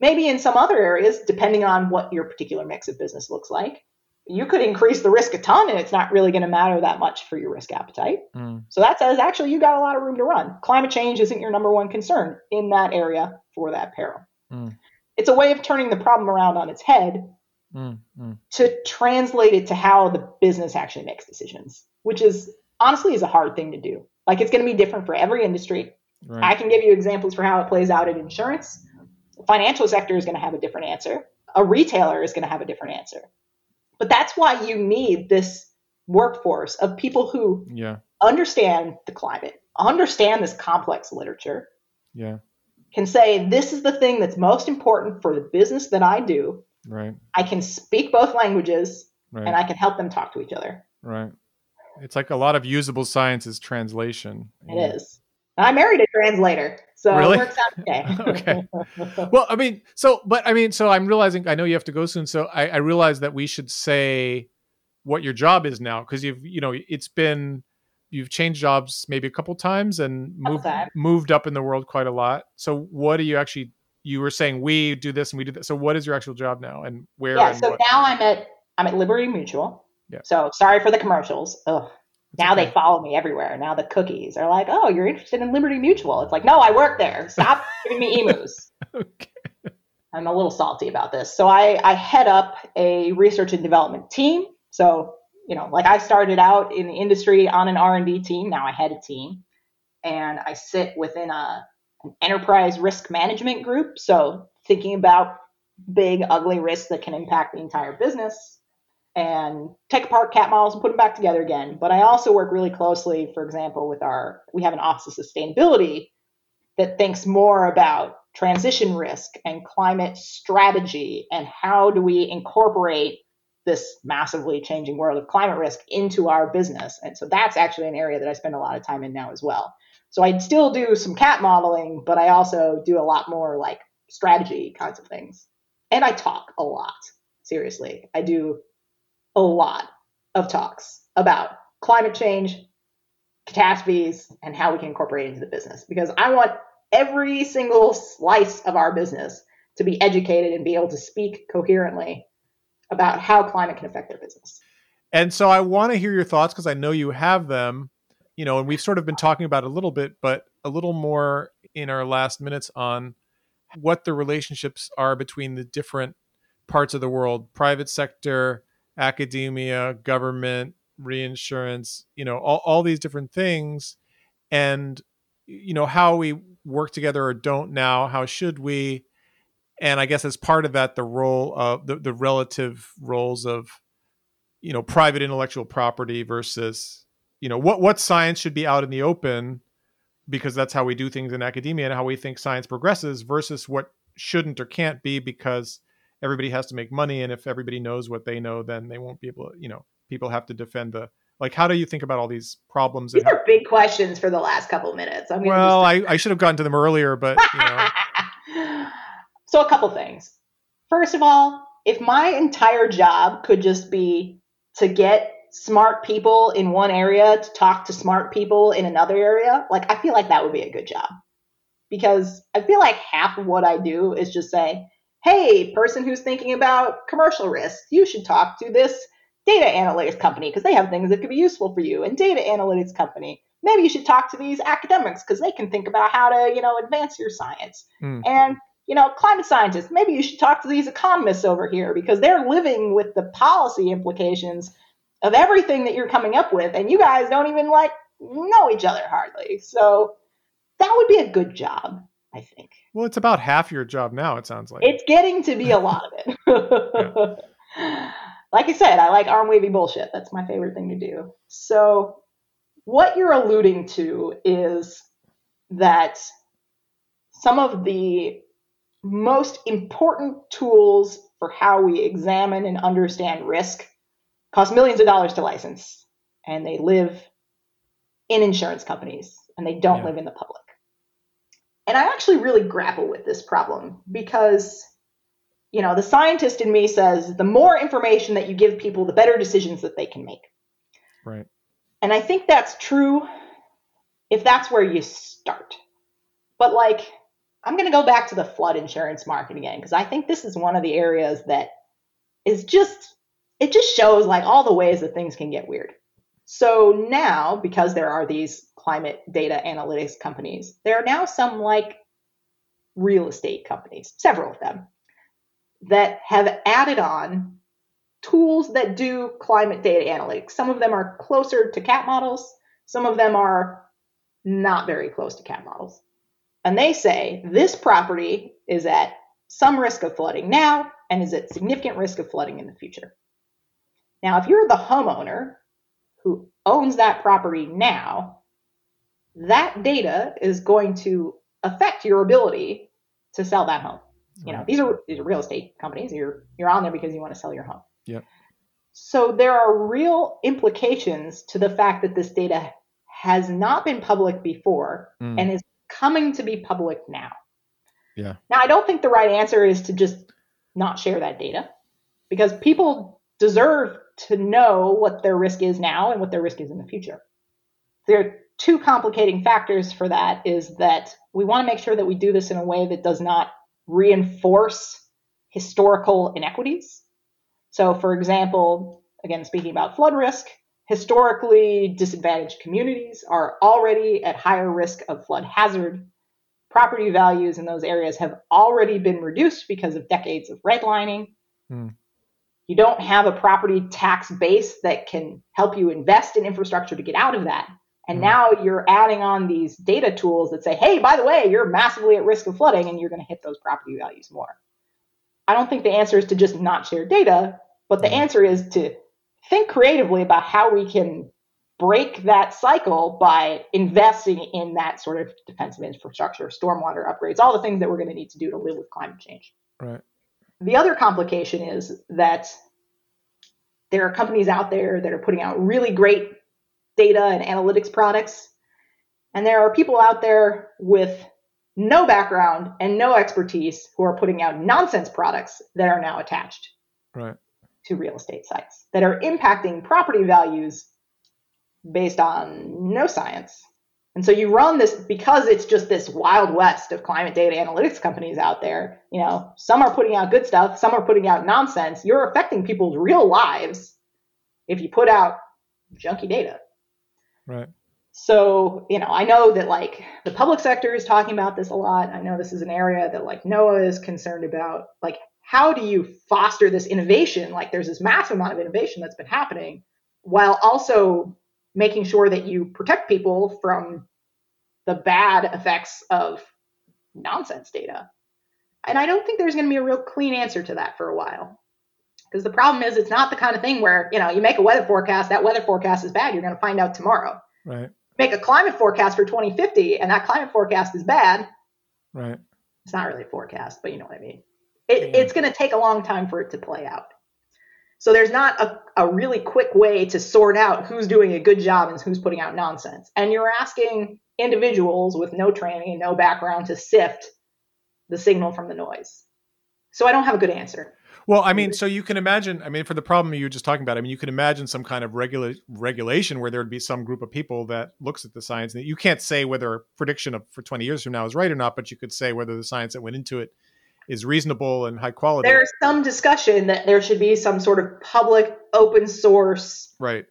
Maybe in some other areas, depending on what your particular mix of business looks like, you could increase the risk a ton and it's not really going to matter that much for your risk appetite. Mm. So that says actually you got a lot of room to run. Climate change isn't your number one concern in that area for that peril. Mm. It's a way of turning the problem around on its head mm. to translate it to how the business actually makes decisions, which is honestly is a hard thing to do. Like it's going to be different for every industry. Right. I can give you examples for how it plays out in insurance. Financial sector is going to have a different answer. A retailer is going to have a different answer. But that's why you need this workforce of people who yeah. understand the climate, understand this complex literature. Yeah. Can say this is the thing that's most important for the business that I do. Right. I can speak both languages right. and I can help them talk to each other. Right. It's like a lot of usable science is translation. It is. I married a translator. So really? it works out okay. [LAUGHS] okay. [LAUGHS] Well, I mean, so, but I mean, so I'm realizing, I know you have to go soon. So I, I realize that we should say what your job is now because you've, you know, it's been, you've changed jobs maybe a couple times and moved, moved up in the world quite a lot. So what do you actually, you were saying we do this and we do that. So what is your actual job now and where? Yeah. So what? now I'm at, I'm at Liberty Mutual. Yeah. So sorry for the commercials. Ugh now okay. they follow me everywhere. Now the cookies are like, oh, you're interested in Liberty Mutual. It's like, no, I work there. Stop [LAUGHS] giving me emus. okay. I'm a little salty about this. So I, I head up a research and development team. So, you know, like I started out in the industry on an R&D team. Now I head a team and I sit within a, an enterprise risk management group. So thinking about big, ugly risks that can impact the entire business and take apart cat models and put them back together again. But I also work really closely, for example, with our, we have an office of sustainability that thinks more about transition risk and climate strategy and how do we incorporate this massively changing world of climate risk into our business. And so that's actually an area that I spend a lot of time in now as well. So I still do some cat modeling, but I also do a lot more like strategy kinds of things. And I talk a lot. Seriously. I do a lot of talks about climate change, catastrophes, and how we can incorporate into the business. Because I want every single slice of our business to be educated and be able to speak coherently about how climate can affect their business. And so I want to hear your thoughts because I know you have them, you know, and we've sort of been talking about a little bit, but a little more in our last minutes on what the relationships are between the different parts of the world, private sector, academia, government, reinsurance, you know, all, all these different things. And, you know, how we work together or don't now, how should we? And I guess as part of that, the role of the, the relative roles of, you know, private intellectual property versus, you know, what, what science should be out in the open because that's how we do things in academia and how we think science progresses versus what shouldn't or can't be because everybody has to make money and if everybody knows what they know then they won't be able to you know people have to defend the like how do you think about all these problems these are big questions for the last couple minutes. I'm well I, I [LAUGHS] should have gotten to them earlier but you know. So a couple things. First of all if my entire job could just be to get smart people in one area to talk to smart people in another area like i feel like that would be a good job. Because i feel like half of what i do is just say hey, person who's thinking about commercial risks, you should talk to this data analytics company because they have things that could be useful for you. And data analytics company, maybe you should talk to these academics because they can think about how to, you know, advance your science. Mm. And you know, climate scientists, maybe you should talk to these economists over here because they're living with the policy implications of everything that you're coming up with, and you guys don't even like know each other hardly. So that would be a good job. I think. Well, it's about half your job now, it sounds like. It's getting to be a lot of it. [LAUGHS] Like I said, I like arm wavy bullshit. That's my favorite thing to do. So, what you're alluding to is that some of the most important tools for how we examine and understand risk cost millions of dollars to license, and they live in insurance companies and they don't Yeah. live in the public. And I actually really grapple with this problem because, you know, the scientist in me says the more information that you give people, the better decisions that they can make. Right. And I think that's true if that's where you start. But like, I'm going to go back to the flood insurance market again because I think this is one of the areas that is just, it just shows like all the ways that things can get weird. So now, because there are these climate data analytics companies, there are now some like real estate companies, several of them, that have added on tools that do climate data analytics. Some of them are closer to cat models, some of them are not very close to cat models. And they say this property is at some risk of flooding now and is at significant risk of flooding in the future. Now, if you're the homeowner who owns that property now, that data is going to affect your ability to sell that home. You know, these are these are real estate companies. You're you're on there because you want to sell your home. Yep. So there are real implications to the fact that this data has not been public before Mm. and is coming to be public now. Yeah. Now, I don't think the right answer is to just not share that data because people deserve to know what their risk is now and what their risk is in the future. There are two complicating factors for that is that we want to make sure that we do this in a way that does not reinforce historical inequities. So, for example, again, speaking about flood risk, historically disadvantaged communities are already at higher risk of flood hazard. Property values in those areas have already been reduced because of decades of redlining. Hmm. You don't have a property tax base that can help you invest in infrastructure to get out of that. And Hmm. now you're adding on these data tools that say, hey, by the way, you're massively at risk of flooding and you're going to hit those property values more. I don't think the answer is to just not share data, but the Hmm. answer is to think creatively about how we can break that cycle by investing in that sort of defensive infrastructure, stormwater upgrades, all the things that we're going to need to do to live with climate change. Right. The other complication is that there are companies out there that are putting out really great data and analytics products. And there are people out there with no background and no expertise who are putting out nonsense products that are now attached Right. to real estate sites that are impacting property values based on no science. And so you run this because it's just this wild west of climate data analytics companies out there. You know, some are putting out good stuff, some are putting out nonsense. You're affecting people's real lives if you put out junky data. Right. So, you know, I know that like the public sector is talking about this a lot. I know this is an area that like NOAA is concerned about. Like, how do you foster this innovation? Like, there's this massive amount of innovation that's been happening while also making sure that you protect people from the bad effects of nonsense data. And I don't think there's going to be a real clean answer to that for a while. Because the problem is, it's not the kind of thing where, you know, you make a weather forecast, that weather forecast is bad, you're going to find out tomorrow Right. make a climate forecast for 2050 and that climate forecast is bad, Right. it's not really a forecast, but you know what I mean. It, Yeah. It's going to take a long time for it to play out. So there's not a, a really quick way to sort out who's doing a good job and who's putting out nonsense. And you're asking individuals with no training and no background to sift the signal from the noise. So I don't have a good answer. Well, I mean, so you can imagine. I mean, for the problem you were just talking about, I mean, you can imagine some kind of regula- regulation where there would be some group of people that looks at the science. And you can't say whether a prediction of for twenty years from now is right or not, but you could say whether the science that went into it is reasonable and high quality. There's some discussion that there should be some sort of public open source right.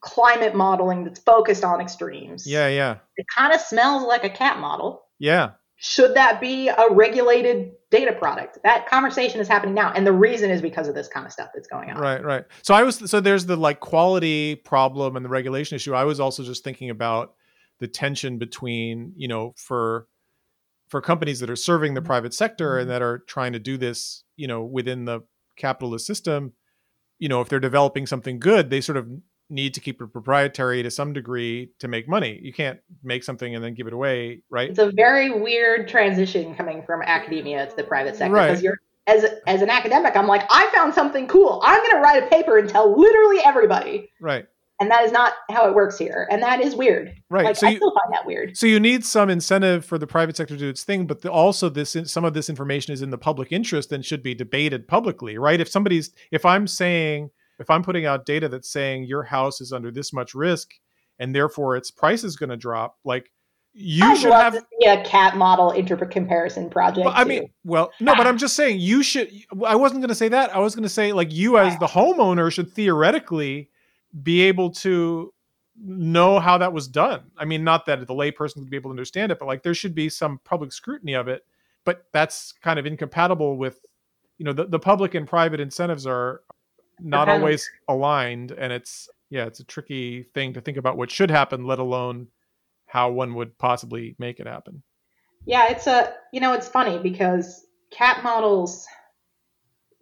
climate modeling that's focused on extremes. Yeah. Yeah. It kind of smells like a cat model. Yeah. Should that be a regulated data product? That conversation is happening now. And the reason is because of this kind of stuff that's going on. Right, right. So I was so there's the like quality problem and the regulation issue. I was also just thinking about the tension between, you know, for for companies that are serving the mm-hmm. private sector and mm-hmm. that are trying to do this, you know, within the capitalist system, you know, if they're developing something good, they sort of need to keep it proprietary to some degree to make money. You can't make something and then give it away, right? It's a very weird transition coming from academia to the private sector Right. because you're as as an academic, I'm like, I found something cool. I'm going to write a paper and tell literally everybody. Right. And that is not how it works here, and that is weird. Right. Like so I you, still find that weird. so you need some incentive for the private sector to do its thing, but the, also this some of this information is in the public interest and should be debated publicly, right? If somebody's if I'm saying if I'm putting out data that's saying your house is under this much risk and therefore its price is going to drop, like you I'd should love have to see a cat model interpret comparison project. Well, I too. mean, well, no, but I'm just saying you should. I wasn't going to say that. I was going to say like you as the homeowner should theoretically be able to know how that was done. I mean, not that the layperson would be able to understand it, but like there should be some public scrutiny of it. But that's kind of incompatible with, you know, the, the public and private incentives are not Depends. always aligned, and it's yeah, it's a tricky thing to think about what should happen, let alone how one would possibly make it happen. Yeah, it's a you know it's funny because cat models,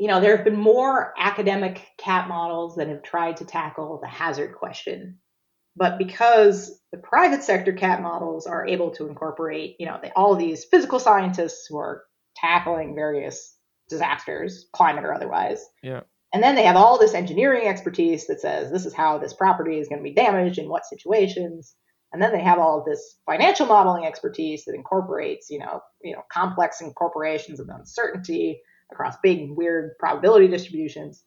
you know, there have been more academic cat models that have tried to tackle the hazard question, but because the private sector cat models are able to incorporate, you know, they, all these physical scientists who are tackling various disasters, climate or otherwise, Yeah. and then they have all this engineering expertise that says this is how this property is going to be damaged in what situations. And then they have all of this financial modeling expertise that incorporates, you know, you know, complex incorporations of uncertainty across big weird probability distributions.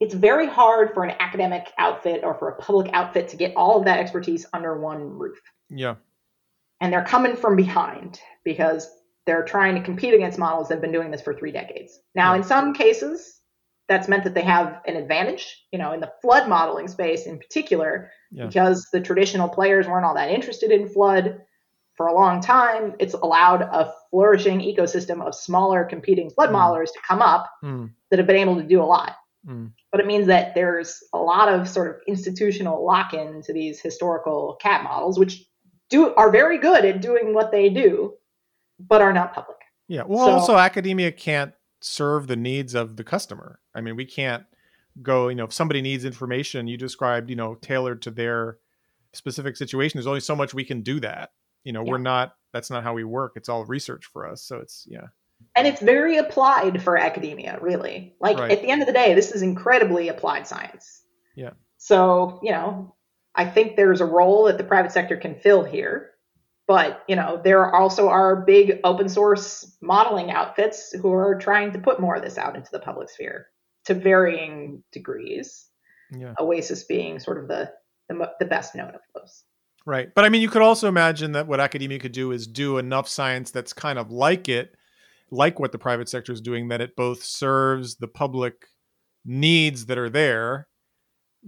It's very hard for an academic outfit or for a public outfit to get all of that expertise under one roof. Yeah. And they're coming from behind because they're trying to compete against models that have been doing this for three decades. Now, in some cases, that's meant that they have an advantage, you know, in the flood modeling space in particular, Yeah. because the traditional players weren't all that interested in flood for a long time. It's allowed a flourishing ecosystem of smaller competing flood Mm. modelers to come up Mm, that have been able to do a lot. mm. But it means that there's a lot of sort of institutional lock-in to these historical cat models, which do are very good at doing what they do, but are not public. Yeah. Well, So- also academia can't serve the needs of the customer. I mean, we can't go, you know, if somebody needs information you described, you know, tailored to their specific situation, there's only so much we can do that. You know, we're not that's not how we work. It's all research for us. So it's yeah. And it's very applied for academia, really. Like Right. at the end of the day, this is incredibly applied science. Yeah. So, you know, I think there's a role that the private sector can fill here. But, you know, there also are big open source modeling outfits who are trying to put more of this out into the public sphere to varying degrees. Yeah. Oasis being sort of the the, the best known of those. Right. But I mean, you could also imagine that what academia could do is do enough science that's kind of like it, like what the private sector is doing, that it both serves the public needs that are there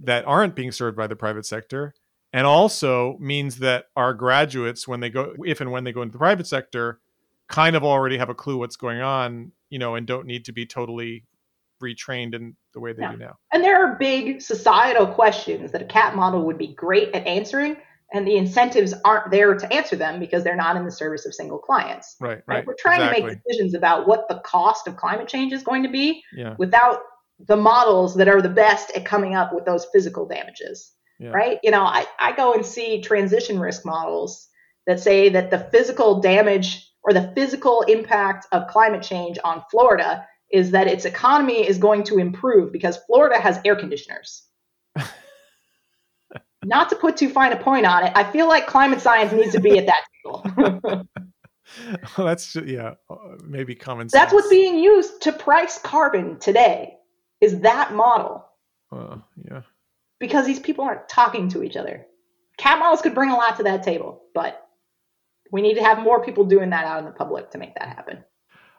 that aren't being served by the private sector, and also means that our graduates, when they go, if and when they go into the private sector, kind of already have a clue what's going on, you know, and don't need to be totally retrained in the way they Yeah. do now. And there are big societal questions that a cat model would be great at answering, and the incentives aren't there to answer them because they're not in the service of single clients. Right. Right? Right. We're trying to make decisions about what the cost of climate change is going to be Yeah. without the models that are the best at coming up with those physical damages. Yeah. Right? You know, I, I go and see transition risk models that say that the physical damage or the physical impact of climate change on Florida is that its economy is going to improve because Florida has air conditioners. Not to put too fine a point on it, I feel like climate science needs to be at that table. [LAUGHS] Well, that's yeah, uh, maybe common sense. That's what's being used to price carbon today. Is that model Uh, yeah. because these people aren't talking to each other. Cat models could bring a lot to that table, but we need to have more people doing that out in the public to make that happen.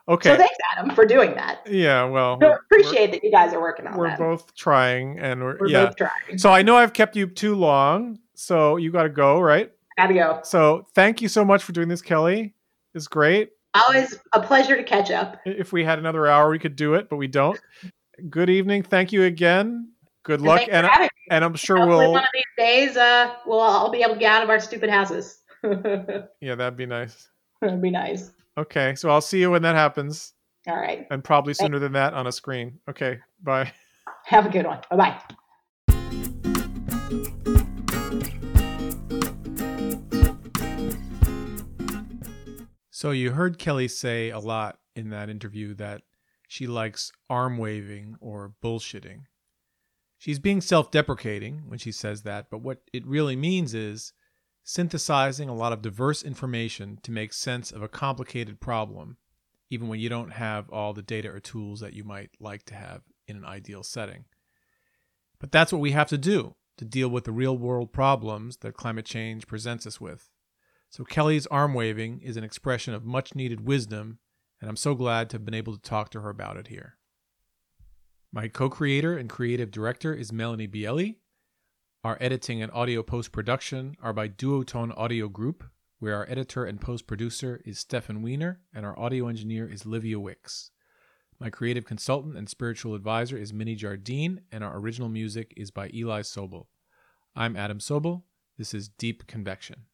Okay. So thanks, Adam, for doing that. yeah. Well, So appreciate that you guys are working on We're, we're that. both trying, and we're, We're yeah. both trying. So I know I've kept you too long, so you got to go, right? Gotta go. So thank you so much for doing this, Kelly. It's great. Always a pleasure to catch up. If we had another hour, we could do it, but we don't. Good evening. Thank you again. Good And luck, and me. and I'm sure Hopefully we'll. one of these days, uh, we'll all be able to get out of our stupid houses. [LAUGHS] Yeah, that'd be nice. That'd be nice. Okay, so I'll see you when that happens, All right. and probably sooner than that on a screen. Okay, bye. [LAUGHS] Have a good one. Bye bye. So you heard Kelly say a lot in that interview that she likes arm waving or bullshitting. She's being self deprecating when she says that, but what it really means is synthesizing a lot of diverse information to make sense of a complicated problem, even when you don't have all the data or tools that you might like to have in an ideal setting. But that's what we have to do to deal with the real world problems that climate change presents us with. So Kelly's arm waving is an expression of much needed wisdom, and I'm so glad to have been able to talk to her about it here. My co creator and creative director is Melanie Bieli. Our editing and audio post production are by Duotone Audio Group, where our editor and post producer is Stefan Wiener, and our audio engineer is Livia Wicks. My creative consultant and spiritual advisor is Minnie Jardine, and our original music is by Eli Sobel. I'm Adam Sobel. This is Deep Convection.